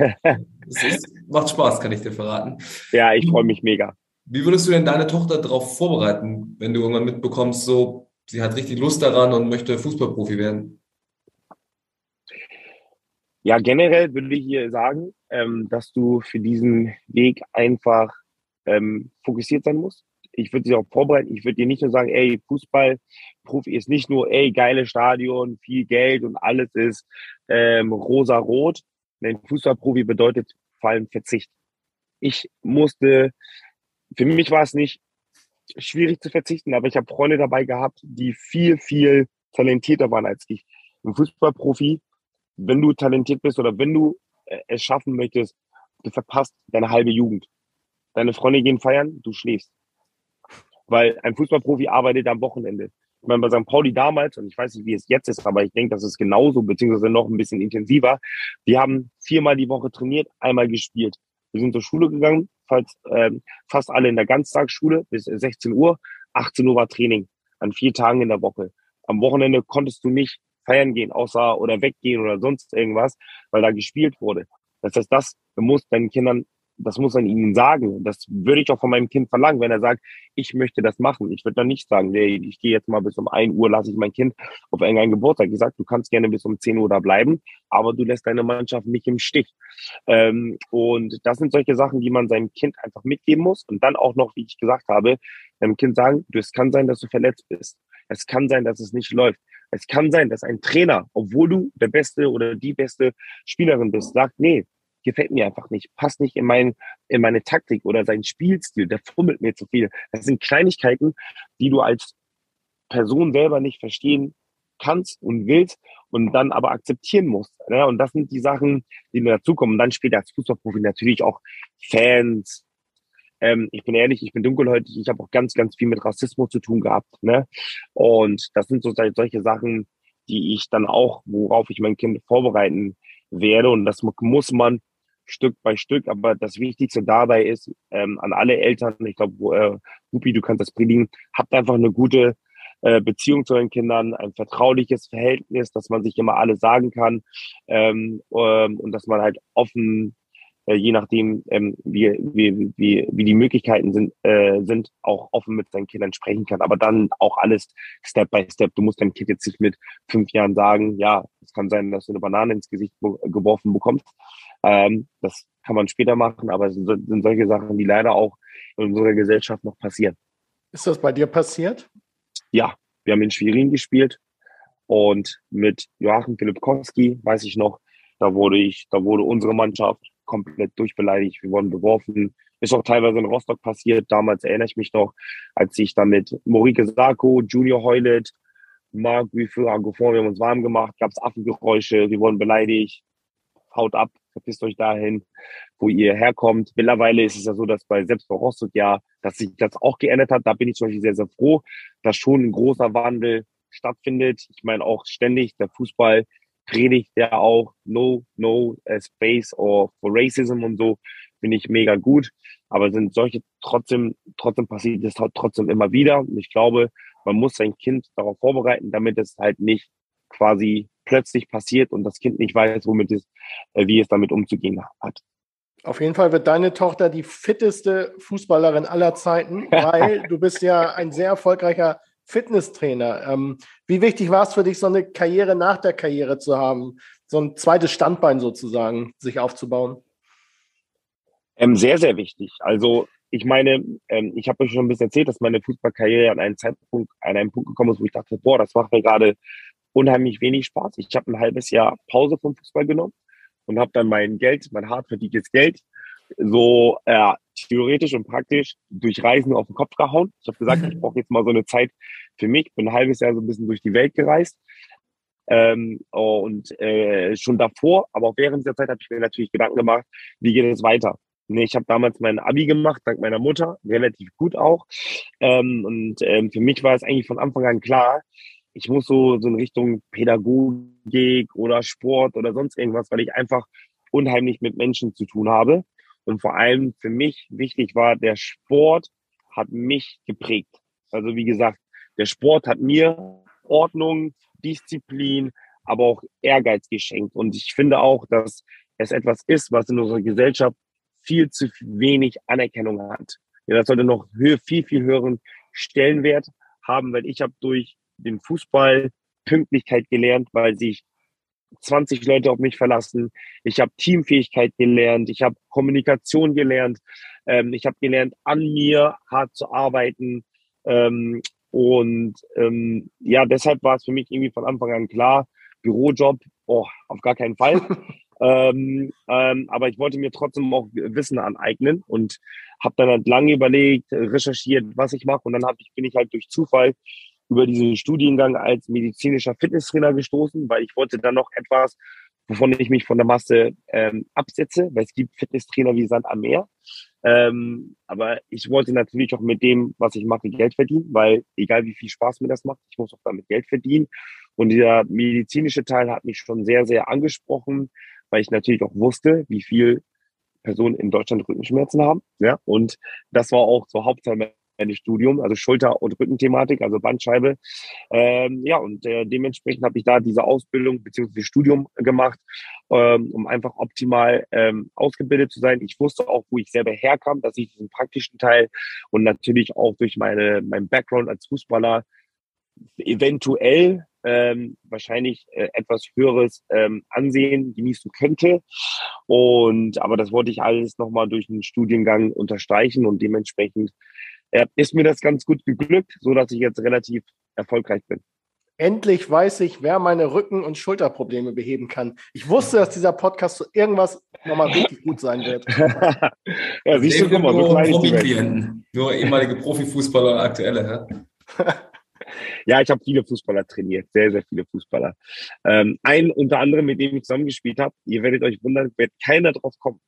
Ist, macht Spaß, kann ich dir verraten. (laughs) Ja, ich freue mich mega. Wie würdest du denn deine Tochter darauf vorbereiten, wenn du irgendwann mitbekommst, so, sie hat richtig Lust daran und möchte Fußballprofi werden? Ja, generell würde ich hier sagen, ähm, dass du für diesen Weg einfach ähm, fokussiert sein musst. Ich würde sie auch vorbereiten. Ich würde dir nicht nur sagen, ey, Fußballprofi ist nicht nur, ey, geile Stadion, viel Geld und alles ist ähm, rosa-rot. Ein Fußballprofi bedeutet vor allem Verzicht. Ich musste für mich war es nicht schwierig zu verzichten, aber ich habe Freunde dabei gehabt, die viel, viel talentierter waren als ich. Ein Fußballprofi, wenn du talentiert bist oder wenn du äh, es schaffen möchtest, du verpasst deine halbe Jugend. Deine Freunde gehen feiern, du schläfst. weil ein Fußballprofi arbeitet am Wochenende. Ich meine, bei St. Pauli damals, und ich weiß nicht, wie es jetzt ist, aber ich denke, das ist genauso, beziehungsweise noch ein bisschen intensiver. Die haben viermal die Woche trainiert, einmal gespielt. Wir sind zur Schule gegangen, fast, äh, fast alle in der Ganztagsschule bis 16 Uhr. 18 Uhr war Training an vier Tagen in der Woche. Am Wochenende konntest du nicht feiern gehen, außer oder weggehen oder sonst irgendwas, weil da gespielt wurde. Das heißt, das muss deinen Kindern das muss man ihnen sagen. Das würde ich auch von meinem Kind verlangen, wenn er sagt, ich möchte das machen. Ich würde dann nicht sagen, nee, ich gehe jetzt mal bis um ein Uhr, lasse ich mein Kind auf irgendeinen Geburtstag. Ich sage, du kannst gerne bis um 10 Uhr da bleiben, aber du lässt deine Mannschaft nicht im Stich. Ähm, und das sind solche Sachen, die man seinem Kind einfach mitgeben muss. Und dann auch noch, wie ich gesagt habe, deinem Kind sagen, du, es kann sein, dass du verletzt bist. Es kann sein, dass es nicht läuft. Es kann sein, dass ein Trainer, obwohl du der beste oder die beste Spielerin bist, sagt, nee, gefällt mir einfach nicht, passt nicht in, mein, in meine Taktik oder sein Spielstil, der fummelt mir zu viel. Das sind Kleinigkeiten, die du als Person selber nicht verstehen kannst und willst und dann aber akzeptieren musst. Ne? Und das sind die Sachen, die mir dazukommen. Und dann später als Fußballprofi natürlich auch Fans. Ähm, ich bin ehrlich, ich bin dunkelhäutig, ich habe auch ganz, ganz viel mit Rassismus zu tun gehabt. Ne? Und das sind so solche Sachen, die ich dann auch, worauf ich mein Kind vorbereiten werde. Und das muss man Stück bei Stück. Aber das Wichtigste dabei ist, ähm, an alle Eltern, ich glaube, äh, Rupi, du kannst das predigen, habt einfach eine gute äh, Beziehung zu euren Kindern, ein vertrauliches Verhältnis, dass man sich immer alles sagen kann ähm, ähm, und dass man halt offen, äh, je nachdem, ähm, wie, wie, wie, wie die Möglichkeiten sind, äh, sind, auch offen mit seinen Kindern sprechen kann. Aber dann auch alles Step by Step. Du musst deinem Kind jetzt nicht mit fünf Jahren sagen, ja, es kann sein, dass du eine Banane ins Gesicht geworfen bekommst. Ähm, das kann man später machen, aber es sind, sind solche Sachen, die leider auch in unserer Gesellschaft noch passieren. Ist das bei dir passiert? Ja, wir haben in Schwerin gespielt und mit Joachim Filipkowski, weiß ich noch, da wurde ich, da wurde unsere Mannschaft komplett durchbeleidigt. Wir wurden beworfen. Ist auch teilweise in Rostock passiert. Damals erinnere ich mich noch, als ich dann mit Morike Sarko, Junior Heulet, Marc Guiffeur, Agofon, wir haben uns warm gemacht, gab es Affengeräusche, wir wurden beleidigt. Haut ab, verpisst euch dahin, wo ihr herkommt. Mittlerweile ist es ja so, dass bei selbst ja, dass sich das auch geändert hat. Da bin ich zum Beispiel sehr, sehr froh, dass schon ein großer Wandel stattfindet. Ich meine auch ständig, der Fußball predigt ja auch no, no space or for racism und so, finde ich mega gut. Aber sind solche trotzdem, trotzdem passiert es trotzdem immer wieder. Und ich glaube, man muss sein Kind darauf vorbereiten, damit es halt nicht quasi plötzlich passiert und das Kind nicht weiß, womit es, äh, wie es damit umzugehen hat. Auf jeden Fall wird deine Tochter die fitteste Fußballerin aller Zeiten, (laughs) weil du bist ja ein sehr erfolgreicher Fitnesstrainer. Ähm, wie wichtig war es für dich, so eine Karriere nach der Karriere zu haben, so ein zweites Standbein sozusagen sich aufzubauen? Ähm, sehr, sehr wichtig. Also ich meine, ähm, ich habe euch schon ein bisschen erzählt, dass meine Fußballkarriere an einen Zeitpunkt, an einen Punkt gekommen ist, wo ich dachte, boah, das macht mir gerade unheimlich wenig Spaß. Ich habe ein halbes Jahr Pause vom Fußball genommen und habe dann mein Geld, mein hart verdientes Geld, so äh, theoretisch und praktisch durch Reisen auf den Kopf gehauen. Ich habe gesagt, ich (laughs) brauche jetzt mal so eine Zeit für mich. Bin ein halbes Jahr so ein bisschen durch die Welt gereist. Ähm, und äh, schon davor, aber auch während der Zeit habe ich mir natürlich Gedanken gemacht, wie geht es weiter? Nee, ich habe damals mein Abi gemacht, dank meiner Mutter, relativ gut auch. Ähm, und ähm, für mich war es eigentlich von Anfang an klar, ich muss so, so in Richtung Pädagogik oder Sport oder sonst irgendwas, weil ich einfach unheimlich mit Menschen zu tun habe. Und vor allem für mich wichtig war, der Sport hat mich geprägt. Also wie gesagt, der Sport hat mir Ordnung, Disziplin, aber auch Ehrgeiz geschenkt. Und ich finde auch, dass es etwas ist, was in unserer Gesellschaft viel zu wenig Anerkennung hat. Ja, das sollte noch viel, viel höheren Stellenwert haben, weil ich habe durch den Fußball Pünktlichkeit gelernt, weil sich 20 Leute auf mich verlassen. Ich habe Teamfähigkeit gelernt, ich habe Kommunikation gelernt, ähm, ich habe gelernt, an mir hart zu arbeiten. Ähm, und ähm, ja, deshalb war es für mich irgendwie von Anfang an klar, Bürojob, oh, auf gar keinen Fall. (laughs) ähm, ähm, aber ich wollte mir trotzdem auch Wissen aneignen und habe dann halt lange überlegt, recherchiert, was ich mache. Und dann hab ich, bin ich halt durch Zufall über diesen Studiengang als medizinischer Fitnesstrainer gestoßen, weil ich wollte dann noch etwas, wovon ich mich von der Masse ähm, absetze, weil es gibt Fitnesstrainer wie Sand am Meer. Ähm, aber ich wollte natürlich auch mit dem, was ich mache, Geld verdienen, weil egal wie viel Spaß mir das macht, ich muss auch damit Geld verdienen. Und dieser medizinische Teil hat mich schon sehr, sehr angesprochen, weil ich natürlich auch wusste, wie viel Personen in Deutschland Rückenschmerzen haben. Ja, und das war auch so Hauptteil meines Studiums, also Schulter- und Rückenthematik, also Bandscheibe. Ähm, ja, und äh, dementsprechend habe ich da diese Ausbildung bzw. Studium gemacht, ähm, um einfach optimal ähm, ausgebildet zu sein. Ich wusste auch, wo ich selber herkam, dass ich diesen praktischen Teil und natürlich auch durch meine mein Background als Fußballer eventuell ähm, wahrscheinlich äh, etwas höheres ähm, Ansehen genießen könnte. Und aber das wollte ich alles nochmal durch einen Studiengang unterstreichen und dementsprechend äh, ist mir das ganz gut geglückt, so dass ich jetzt relativ erfolgreich bin. Endlich weiß ich, wer meine Rücken- und Schulterprobleme beheben kann. Ich wusste, dass dieser Podcast so irgendwas nochmal richtig gut sein wird. (laughs) ja, siehst du, guck mal, nur Profi-Klienten, nur ehemalige Profifußballer und aktuelle. (laughs) Ja, ich habe viele Fußballer trainiert, sehr, sehr viele Fußballer. Ähm, ein unter anderem, mit dem ich zusammengespielt habe, ihr werdet euch wundern, wird keiner drauf kommen.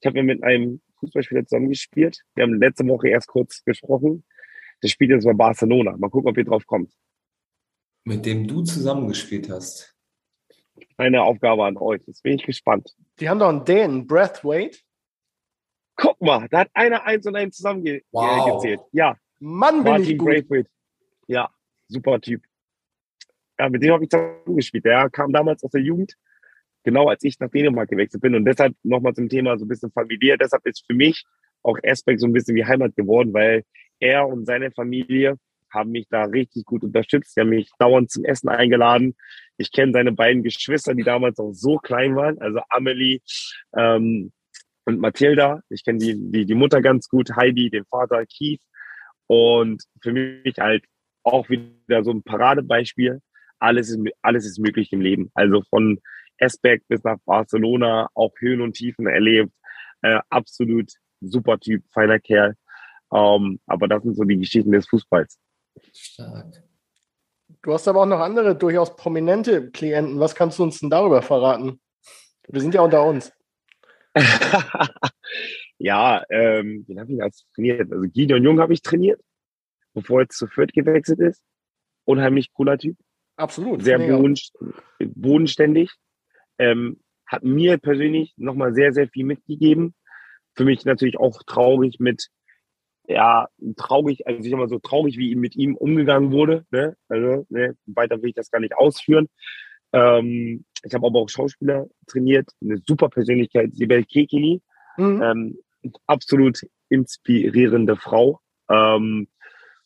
Ich habe mit einem Fußballspieler zusammengespielt. Wir haben letzte Woche erst kurz gesprochen. Der spielt jetzt bei Barcelona. Mal gucken, ob ihr drauf kommt. Mit dem du zusammengespielt hast. Eine Aufgabe an euch. Jetzt bin ich gespannt. Die haben doch einen Dänen, Breathwaite. Guck mal, da hat einer eins und eins zusammengezählt. Wow. Ja. Mann, bin Martin ich gut. Braithwaite. Ja, super Typ. Ja, mit dem habe ich zusammengespielt. Der kam damals aus der Jugend, genau als ich nach Dänemark gewechselt bin. Und deshalb nochmal zum Thema so ein bisschen familiär. Deshalb ist für mich auch Aspect so ein bisschen wie Heimat geworden, weil er und seine Familie haben mich da richtig gut unterstützt. Sie haben mich dauernd zum Essen eingeladen. Ich kenne seine beiden Geschwister, die damals auch so klein waren, also Amelie ähm, und Mathilda. Ich kenne die, die, die Mutter ganz gut, Heidi, den Vater Keith. Und für mich halt auch wieder so ein Paradebeispiel. Alles ist, alles ist möglich im Leben. Also von Esbeck bis nach Barcelona, auch Höhen und Tiefen erlebt. Äh, absolut super Typ, feiner Kerl. Ähm, aber das sind so die Geschichten des Fußballs. Stark. Du hast aber auch noch andere durchaus prominente Klienten. Was kannst du uns denn darüber verraten? Wir sind ja unter uns. (laughs) ja, ähm, wen habe ich als trainiert? Also Gideon Jung habe ich trainiert bevor er zu Fürth gewechselt ist. Unheimlich cooler Typ. Absolut. Sehr bodenständig. Ähm, hat mir persönlich nochmal sehr, sehr viel mitgegeben. Für mich natürlich auch traurig mit, ja, traurig, also ich sag mal so traurig, wie mit ihm umgegangen wurde. Ne? Also, ne, weiter will ich das gar nicht ausführen. Ähm, ich habe aber auch Schauspieler trainiert, eine super Persönlichkeit, Sibel Kekili, mhm. ähm, absolut inspirierende Frau. Ähm,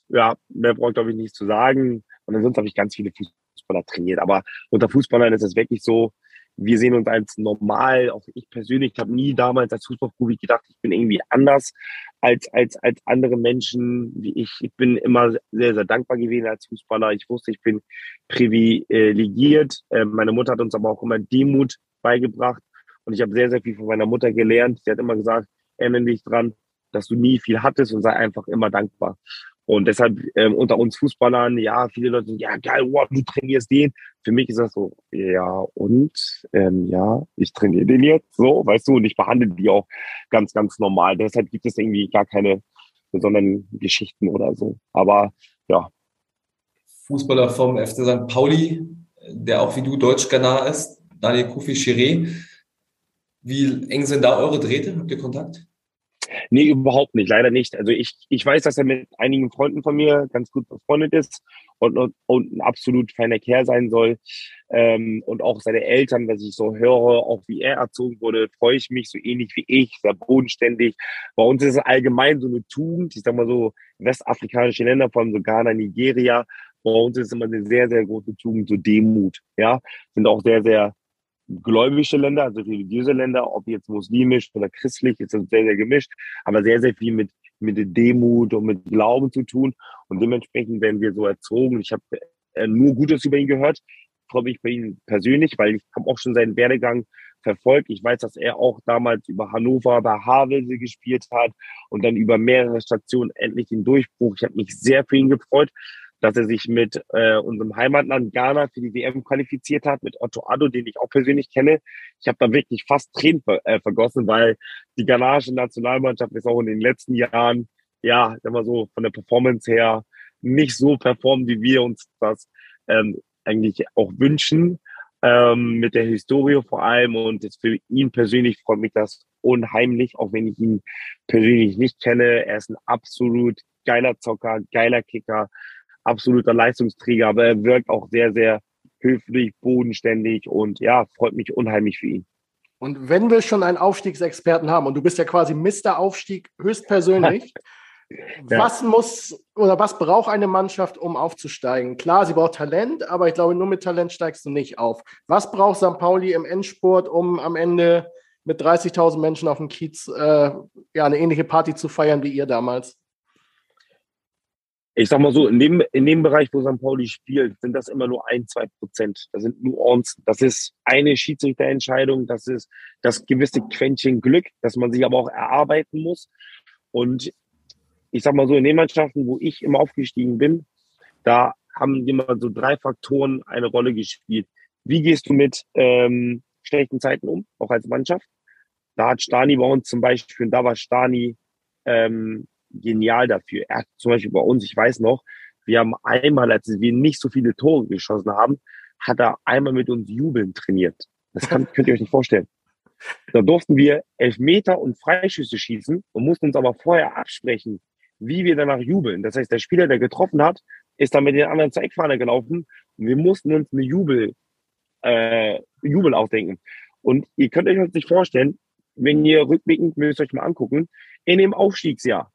ja, mehr brauche ich glaube ich nicht zu sagen. Und ansonsten habe ich ganz viele Fußballer trainiert. Aber unter Fußballern ist es wirklich so, wir sehen uns als normal. Auch ich persönlich habe nie damals als Fußballprofi gedacht, ich bin irgendwie anders als, als, als andere Menschen. Ich, ich bin immer sehr, sehr dankbar gewesen als Fußballer. Ich wusste, ich bin privilegiert. Ähm, meine Mutter hat uns aber auch immer Demut beigebracht. Und ich habe sehr, sehr viel von meiner Mutter gelernt. Sie hat immer gesagt, erinnere dich dran, dass du nie viel hattest und sei einfach immer dankbar. Und deshalb ähm, unter uns Fußballern, ja, viele Leute ja, geil, wow, du trainierst den. Für mich ist das so, ja, und ähm, ja, ich trainiere den jetzt so, weißt du, und ich behandle die auch ganz, ganz normal. Deshalb gibt es irgendwie gar keine besonderen Geschichten oder so. Aber ja. Fußballer vom FC St. Pauli, der auch wie du Deutsch-Ghana ist, Daniel Kufi Chiré. Wie eng sind da eure Drähte? Habt ihr Kontakt? Nee, überhaupt nicht, leider nicht. Also ich, ich weiß, dass er mit einigen Freunden von mir ganz gut befreundet ist und, und, und ein absolut feiner Kerl sein soll. Ähm, und auch seine Eltern, was ich so höre, auch wie er erzogen wurde, freue ich mich so ähnlich wie ich, sehr bodenständig. Bei uns ist es allgemein so eine Tugend, ich sag mal so westafrikanische Länder, vor allem so Ghana, Nigeria, bei uns ist es immer eine sehr, sehr große Tugend, so Demut, ja, sind auch sehr, sehr gläubische Länder, also religiöse Länder, ob jetzt muslimisch oder christlich, ist das sehr, sehr gemischt, aber sehr, sehr viel mit, mit Demut und mit Glauben zu tun. Und dementsprechend werden wir so erzogen. Ich habe äh, nur Gutes über ihn gehört. Freue mich bei ihm persönlich, weil ich habe auch schon seinen Werdegang verfolgt. Ich weiß, dass er auch damals über Hannover bei Havelse gespielt hat und dann über mehrere Stationen endlich den Durchbruch. Ich habe mich sehr für ihn gefreut dass er sich mit äh, unserem Heimatland Ghana für die WM qualifiziert hat, mit Otto Addo, den ich auch persönlich kenne. Ich habe da wirklich fast Tränen ver äh, vergossen, weil die ghanaische Nationalmannschaft ist auch in den letzten Jahren, ja, immer so von der Performance her nicht so performt, wie wir uns das ähm, eigentlich auch wünschen, ähm, mit der Historie vor allem. Und jetzt für ihn persönlich freut mich das unheimlich, auch wenn ich ihn persönlich nicht kenne. Er ist ein absolut geiler Zocker, geiler Kicker, absoluter Leistungsträger, aber er wirkt auch sehr, sehr höflich, bodenständig und ja, freut mich unheimlich für ihn. Und wenn wir schon einen Aufstiegsexperten haben, und du bist ja quasi Mr. Aufstieg höchstpersönlich, (laughs) ja. was muss oder was braucht eine Mannschaft, um aufzusteigen? Klar, sie braucht Talent, aber ich glaube, nur mit Talent steigst du nicht auf. Was braucht St. Pauli im Endsport, um am Ende mit 30.000 Menschen auf dem Kiez äh, ja, eine ähnliche Party zu feiern wie ihr damals? Ich sag mal so, in dem, in dem Bereich, wo St. Pauli spielt, sind das immer nur ein, zwei Prozent. Das sind Nuancen. Das ist eine Schiedsrichterentscheidung. Das ist das gewisse Quäntchen Glück, das man sich aber auch erarbeiten muss. Und ich sag mal so, in den Mannschaften, wo ich immer aufgestiegen bin, da haben immer so drei Faktoren eine Rolle gespielt. Wie gehst du mit ähm, schlechten Zeiten um, auch als Mannschaft? Da hat Stani bei uns zum Beispiel, da war Stani ähm, genial dafür. Er hat zum Beispiel bei uns, ich weiß noch, wir haben einmal, als wir nicht so viele Tore geschossen haben, hat er einmal mit uns jubeln trainiert. Das kann, könnt ihr euch nicht vorstellen. Da durften wir Elfmeter und Freischüsse schießen und mussten uns aber vorher absprechen, wie wir danach jubeln. Das heißt, der Spieler, der getroffen hat, ist dann mit den anderen zur Eckfahne gelaufen und wir mussten uns eine Jubel, äh, Jubel ausdenken. Und ihr könnt euch nicht vorstellen, wenn ihr rückblickend, müsst euch mal angucken, in dem Aufstiegsjahr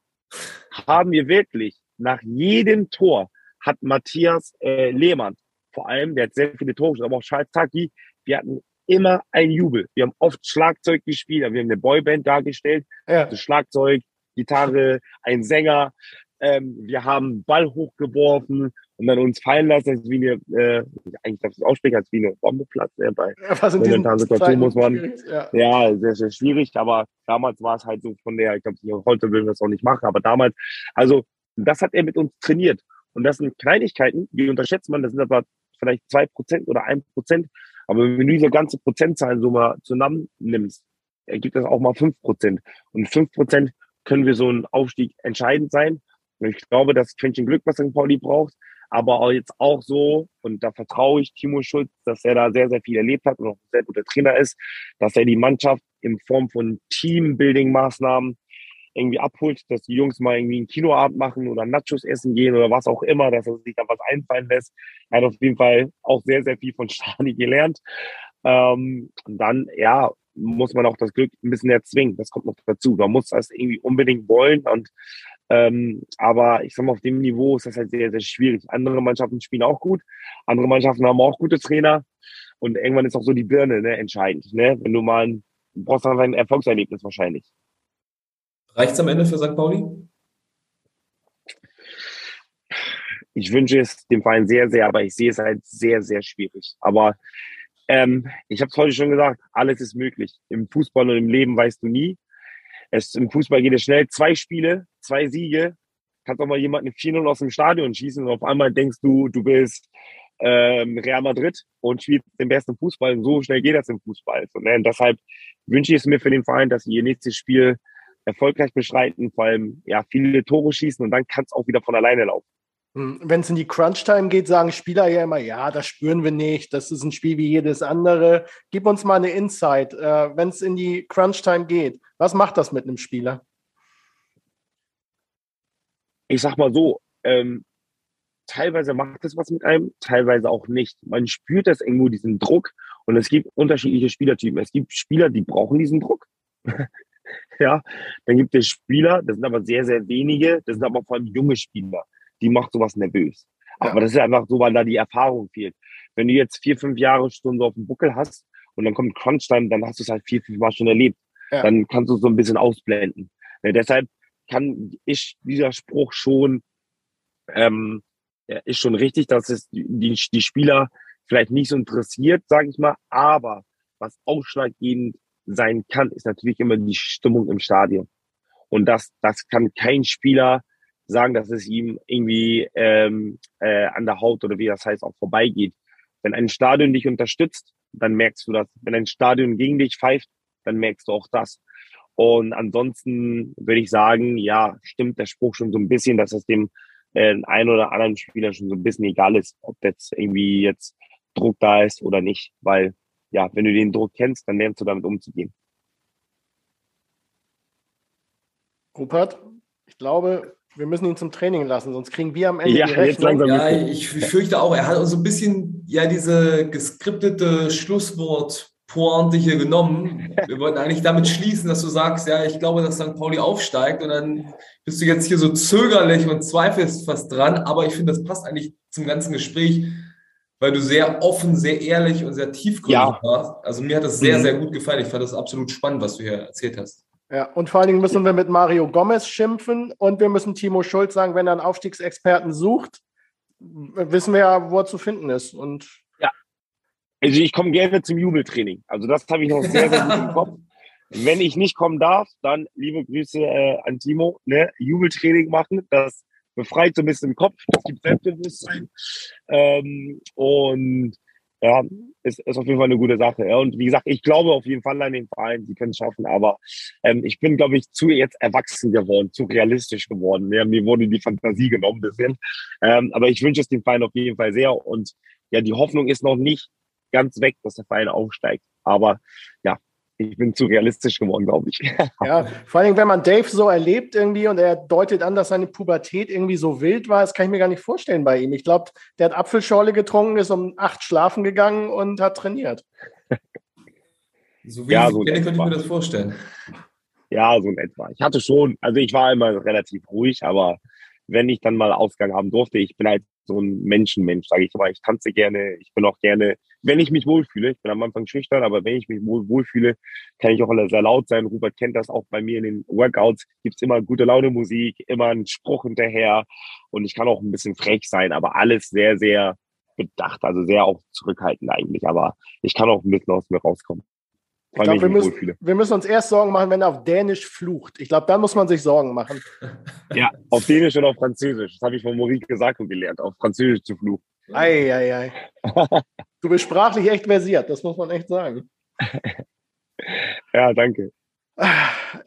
haben wir wirklich nach jedem Tor hat Matthias äh, Lehmann, vor allem, der hat sehr viele Tore, aber auch Charles Taki, wir hatten immer ein Jubel. Wir haben oft Schlagzeug gespielt, wir haben eine Boyband dargestellt, ja. also Schlagzeug, Gitarre, ein Sänger. Ähm, wir haben Ball hochgeworfen und dann uns fallen lassen, als wie eine, äh, eigentlich darf ich es aussprechen, als wie eine Bombe platzt. Äh, bei ja, momentanen Situation muss man, ja. ja, sehr, sehr schwierig, aber damals war es halt so von der, ich glaube, heute will wir das auch nicht machen, aber damals, also das hat er mit uns trainiert. Und das sind Kleinigkeiten, die unterschätzt man, das sind aber vielleicht zwei Prozent oder ein Prozent. Aber wenn du diese ganze Prozentzahlen so mal zusammen nimmst, ergibt das auch mal fünf Prozent. Und fünf Prozent können wir so ein Aufstieg entscheidend sein. Und ich glaube, das Quäntchen Glück, was St. Pauli braucht, aber jetzt auch so, und da vertraue ich Timo Schulz, dass er da sehr, sehr viel erlebt hat und auch ein sehr guter Trainer ist, dass er die Mannschaft in Form von Teambuilding-Maßnahmen irgendwie abholt, dass die Jungs mal irgendwie einen Kinoabend machen oder Nachos essen gehen oder was auch immer, dass er sich da was einfallen lässt. Er hat auf jeden Fall auch sehr, sehr viel von (laughs) Stani gelernt. Ähm, und dann, ja, muss man auch das Glück ein bisschen erzwingen. Das kommt noch dazu. Man muss das irgendwie unbedingt wollen und ähm, aber ich sag mal, auf dem Niveau ist das halt sehr, sehr schwierig. Andere Mannschaften spielen auch gut, andere Mannschaften haben auch gute Trainer und irgendwann ist auch so die Birne ne, entscheidend. Ne? Wenn du mal ein, du brauchst dann ein Erfolgserlebnis wahrscheinlich. Reicht's am Ende für St. Pauli? Ich wünsche es dem Verein sehr, sehr, aber ich sehe es halt sehr, sehr schwierig. Aber ähm, ich habe es heute schon gesagt, alles ist möglich. Im Fußball und im Leben weißt du nie. Es, Im Fußball geht es schnell. Zwei Spiele, zwei Siege. Kannst auch mal jemanden 4-0 aus dem Stadion schießen und auf einmal denkst du, du bist ähm, Real Madrid und spielst den besten Fußball. Und so schnell geht das im Fußball. So, ne? Und deshalb wünsche ich es mir für den Verein, dass sie ihr nächstes Spiel erfolgreich beschreiten, vor allem ja viele Tore schießen und dann kann es auch wieder von alleine laufen. Hm, Wenn es in die Crunch-Time geht, sagen Spieler ja immer, ja, das spüren wir nicht, das ist ein Spiel wie jedes andere. Gib uns mal eine Insight, äh, wenn es in die Crunch-Time geht. Was macht das mit einem Spieler? Ich sag mal so, ähm, teilweise macht es was mit einem, teilweise auch nicht. Man spürt das irgendwo, diesen Druck. Und es gibt unterschiedliche Spielertypen. Es gibt Spieler, die brauchen diesen Druck. (laughs) ja, dann gibt es Spieler, das sind aber sehr, sehr wenige, das sind aber vor allem junge Spieler, die macht sowas nervös. Ja. Aber das ist einfach so, weil da die Erfahrung fehlt. Wenn du jetzt vier, fünf Jahre Stunden auf dem Buckel hast und dann kommt Crunch-Time, dann hast du es halt vier, fünf Mal schon erlebt ja. dann kannst du so ein bisschen ausblenden. Ja, deshalb kann ich dieser Spruch schon, ähm, ist schon richtig, dass es die, die Spieler vielleicht nicht so interessiert, sage ich mal, aber was ausschlaggebend sein kann, ist natürlich immer die Stimmung im Stadion. Und das, das kann kein Spieler sagen, dass es ihm irgendwie ähm, äh, an der Haut oder wie das heißt auch vorbeigeht. Wenn ein Stadion dich unterstützt, dann merkst du das. Wenn ein Stadion gegen dich pfeift, dann merkst du auch das. Und ansonsten würde ich sagen, ja, stimmt der Spruch schon so ein bisschen, dass es dem äh, einen oder anderen Spieler schon so ein bisschen egal ist, ob jetzt irgendwie jetzt Druck da ist oder nicht. Weil, ja, wenn du den Druck kennst, dann lernst du damit umzugehen. Rupert, ich glaube, wir müssen ihn zum Training lassen, sonst kriegen wir am Ende ja, die Rechnung. Ja, ich fürchte auch, er hat so ein bisschen ja diese geskriptete Schlusswort Pointe hier genommen. Wir wollten eigentlich damit schließen, dass du sagst, ja, ich glaube, dass St. Pauli aufsteigt und dann bist du jetzt hier so zögerlich und zweifelst fast dran, aber ich finde, das passt eigentlich zum ganzen Gespräch, weil du sehr offen, sehr ehrlich und sehr tiefgründig ja. warst. Also mir hat das sehr, mhm. sehr gut gefallen. Ich fand das absolut spannend, was du hier erzählt hast. Ja, und vor allen Dingen müssen wir mit Mario Gomez schimpfen und wir müssen Timo Schulz sagen, wenn er einen Aufstiegsexperten sucht, wissen wir ja, wo er zu finden ist. Und ja. Also ich komme gerne zum Jubeltraining. Also das habe ich noch sehr, sehr gut im (laughs) Kopf. Wenn ich nicht kommen darf, dann liebe Grüße äh, an Timo, ne? Jubeltraining machen. Das befreit so ein bisschen den Kopf, das gibt Selbstbewusstsein. Ähm, und ja, ist, ist auf jeden Fall eine gute Sache. Ja. Und wie gesagt, ich glaube auf jeden Fall an den Verein, sie können es schaffen, aber ähm, ich bin, glaube ich, zu jetzt erwachsen geworden, zu realistisch geworden. Ja, mir wurde die Fantasie genommen ein bisschen. Ähm, aber ich wünsche es dem Verein auf jeden Fall sehr. Und ja, die Hoffnung ist noch nicht ganz weg, dass der Verein aufsteigt. Aber ja, ich bin zu realistisch geworden, glaube ich. (laughs) ja, vor allem, wenn man Dave so erlebt irgendwie und er deutet an, dass seine Pubertät irgendwie so wild war, das kann ich mir gar nicht vorstellen bei ihm. Ich glaube, der hat Apfelschorle getrunken, ist um acht schlafen gegangen und hat trainiert. so wie ja, so kenne, könnte ich mir das vorstellen. Ja, so in etwa. Ich hatte schon, also ich war immer relativ ruhig, aber wenn ich dann mal Ausgang haben durfte, ich bin halt so ein Menschenmensch, sage ich mal. Ich tanze gerne, ich bin auch gerne, wenn ich mich wohlfühle, ich bin am Anfang schüchtern, aber wenn ich mich wohl, wohlfühle, kann ich auch sehr laut sein. Rupert kennt das auch bei mir in den Workouts, gibt's immer gute Laune Musik, immer einen Spruch hinterher und ich kann auch ein bisschen frech sein, aber alles sehr, sehr bedacht, also sehr auch zurückhaltend eigentlich, aber ich kann auch ein bisschen aus mir rauskommen. Ich glaube, wir, müssen, wir müssen uns erst Sorgen machen, wenn er auf Dänisch flucht. Ich glaube, dann muss man sich Sorgen machen. Ja, auf Dänisch und auf Französisch. Das habe ich von Maurice Sacco gelernt, auf Französisch zu fluchen. Ei, ei, ei. Du bist sprachlich echt versiert, das muss man echt sagen. (laughs) Ja, danke.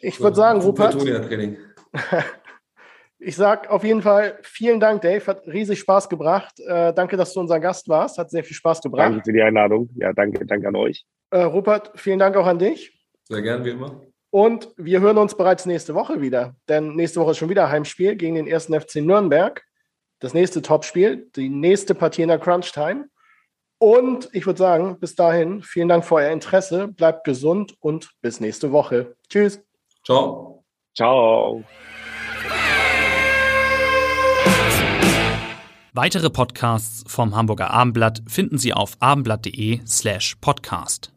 Ich würde sagen, Rupert. (laughs) Ich sage auf jeden Fall vielen Dank, Dave. Hat riesig Spaß gebracht. Äh, danke, dass du unser Gast warst. Hat sehr viel Spaß gebracht. Danke für die Einladung. Ja, danke, danke an euch. Äh, Rupert, vielen Dank auch an dich. Sehr gern, wie immer. Und wir hören uns bereits nächste Woche wieder. Denn nächste Woche ist schon wieder Heimspiel gegen den ersten FC Nürnberg. Das nächste Topspiel, die nächste Partie in der Crunch Time. Und ich würde sagen, bis dahin, vielen Dank für euer Interesse. Bleibt gesund und bis nächste Woche. Tschüss. Ciao. Ciao. Weitere Podcasts vom Hamburger Abendblatt finden Sie auf abendblatt.de slash podcast.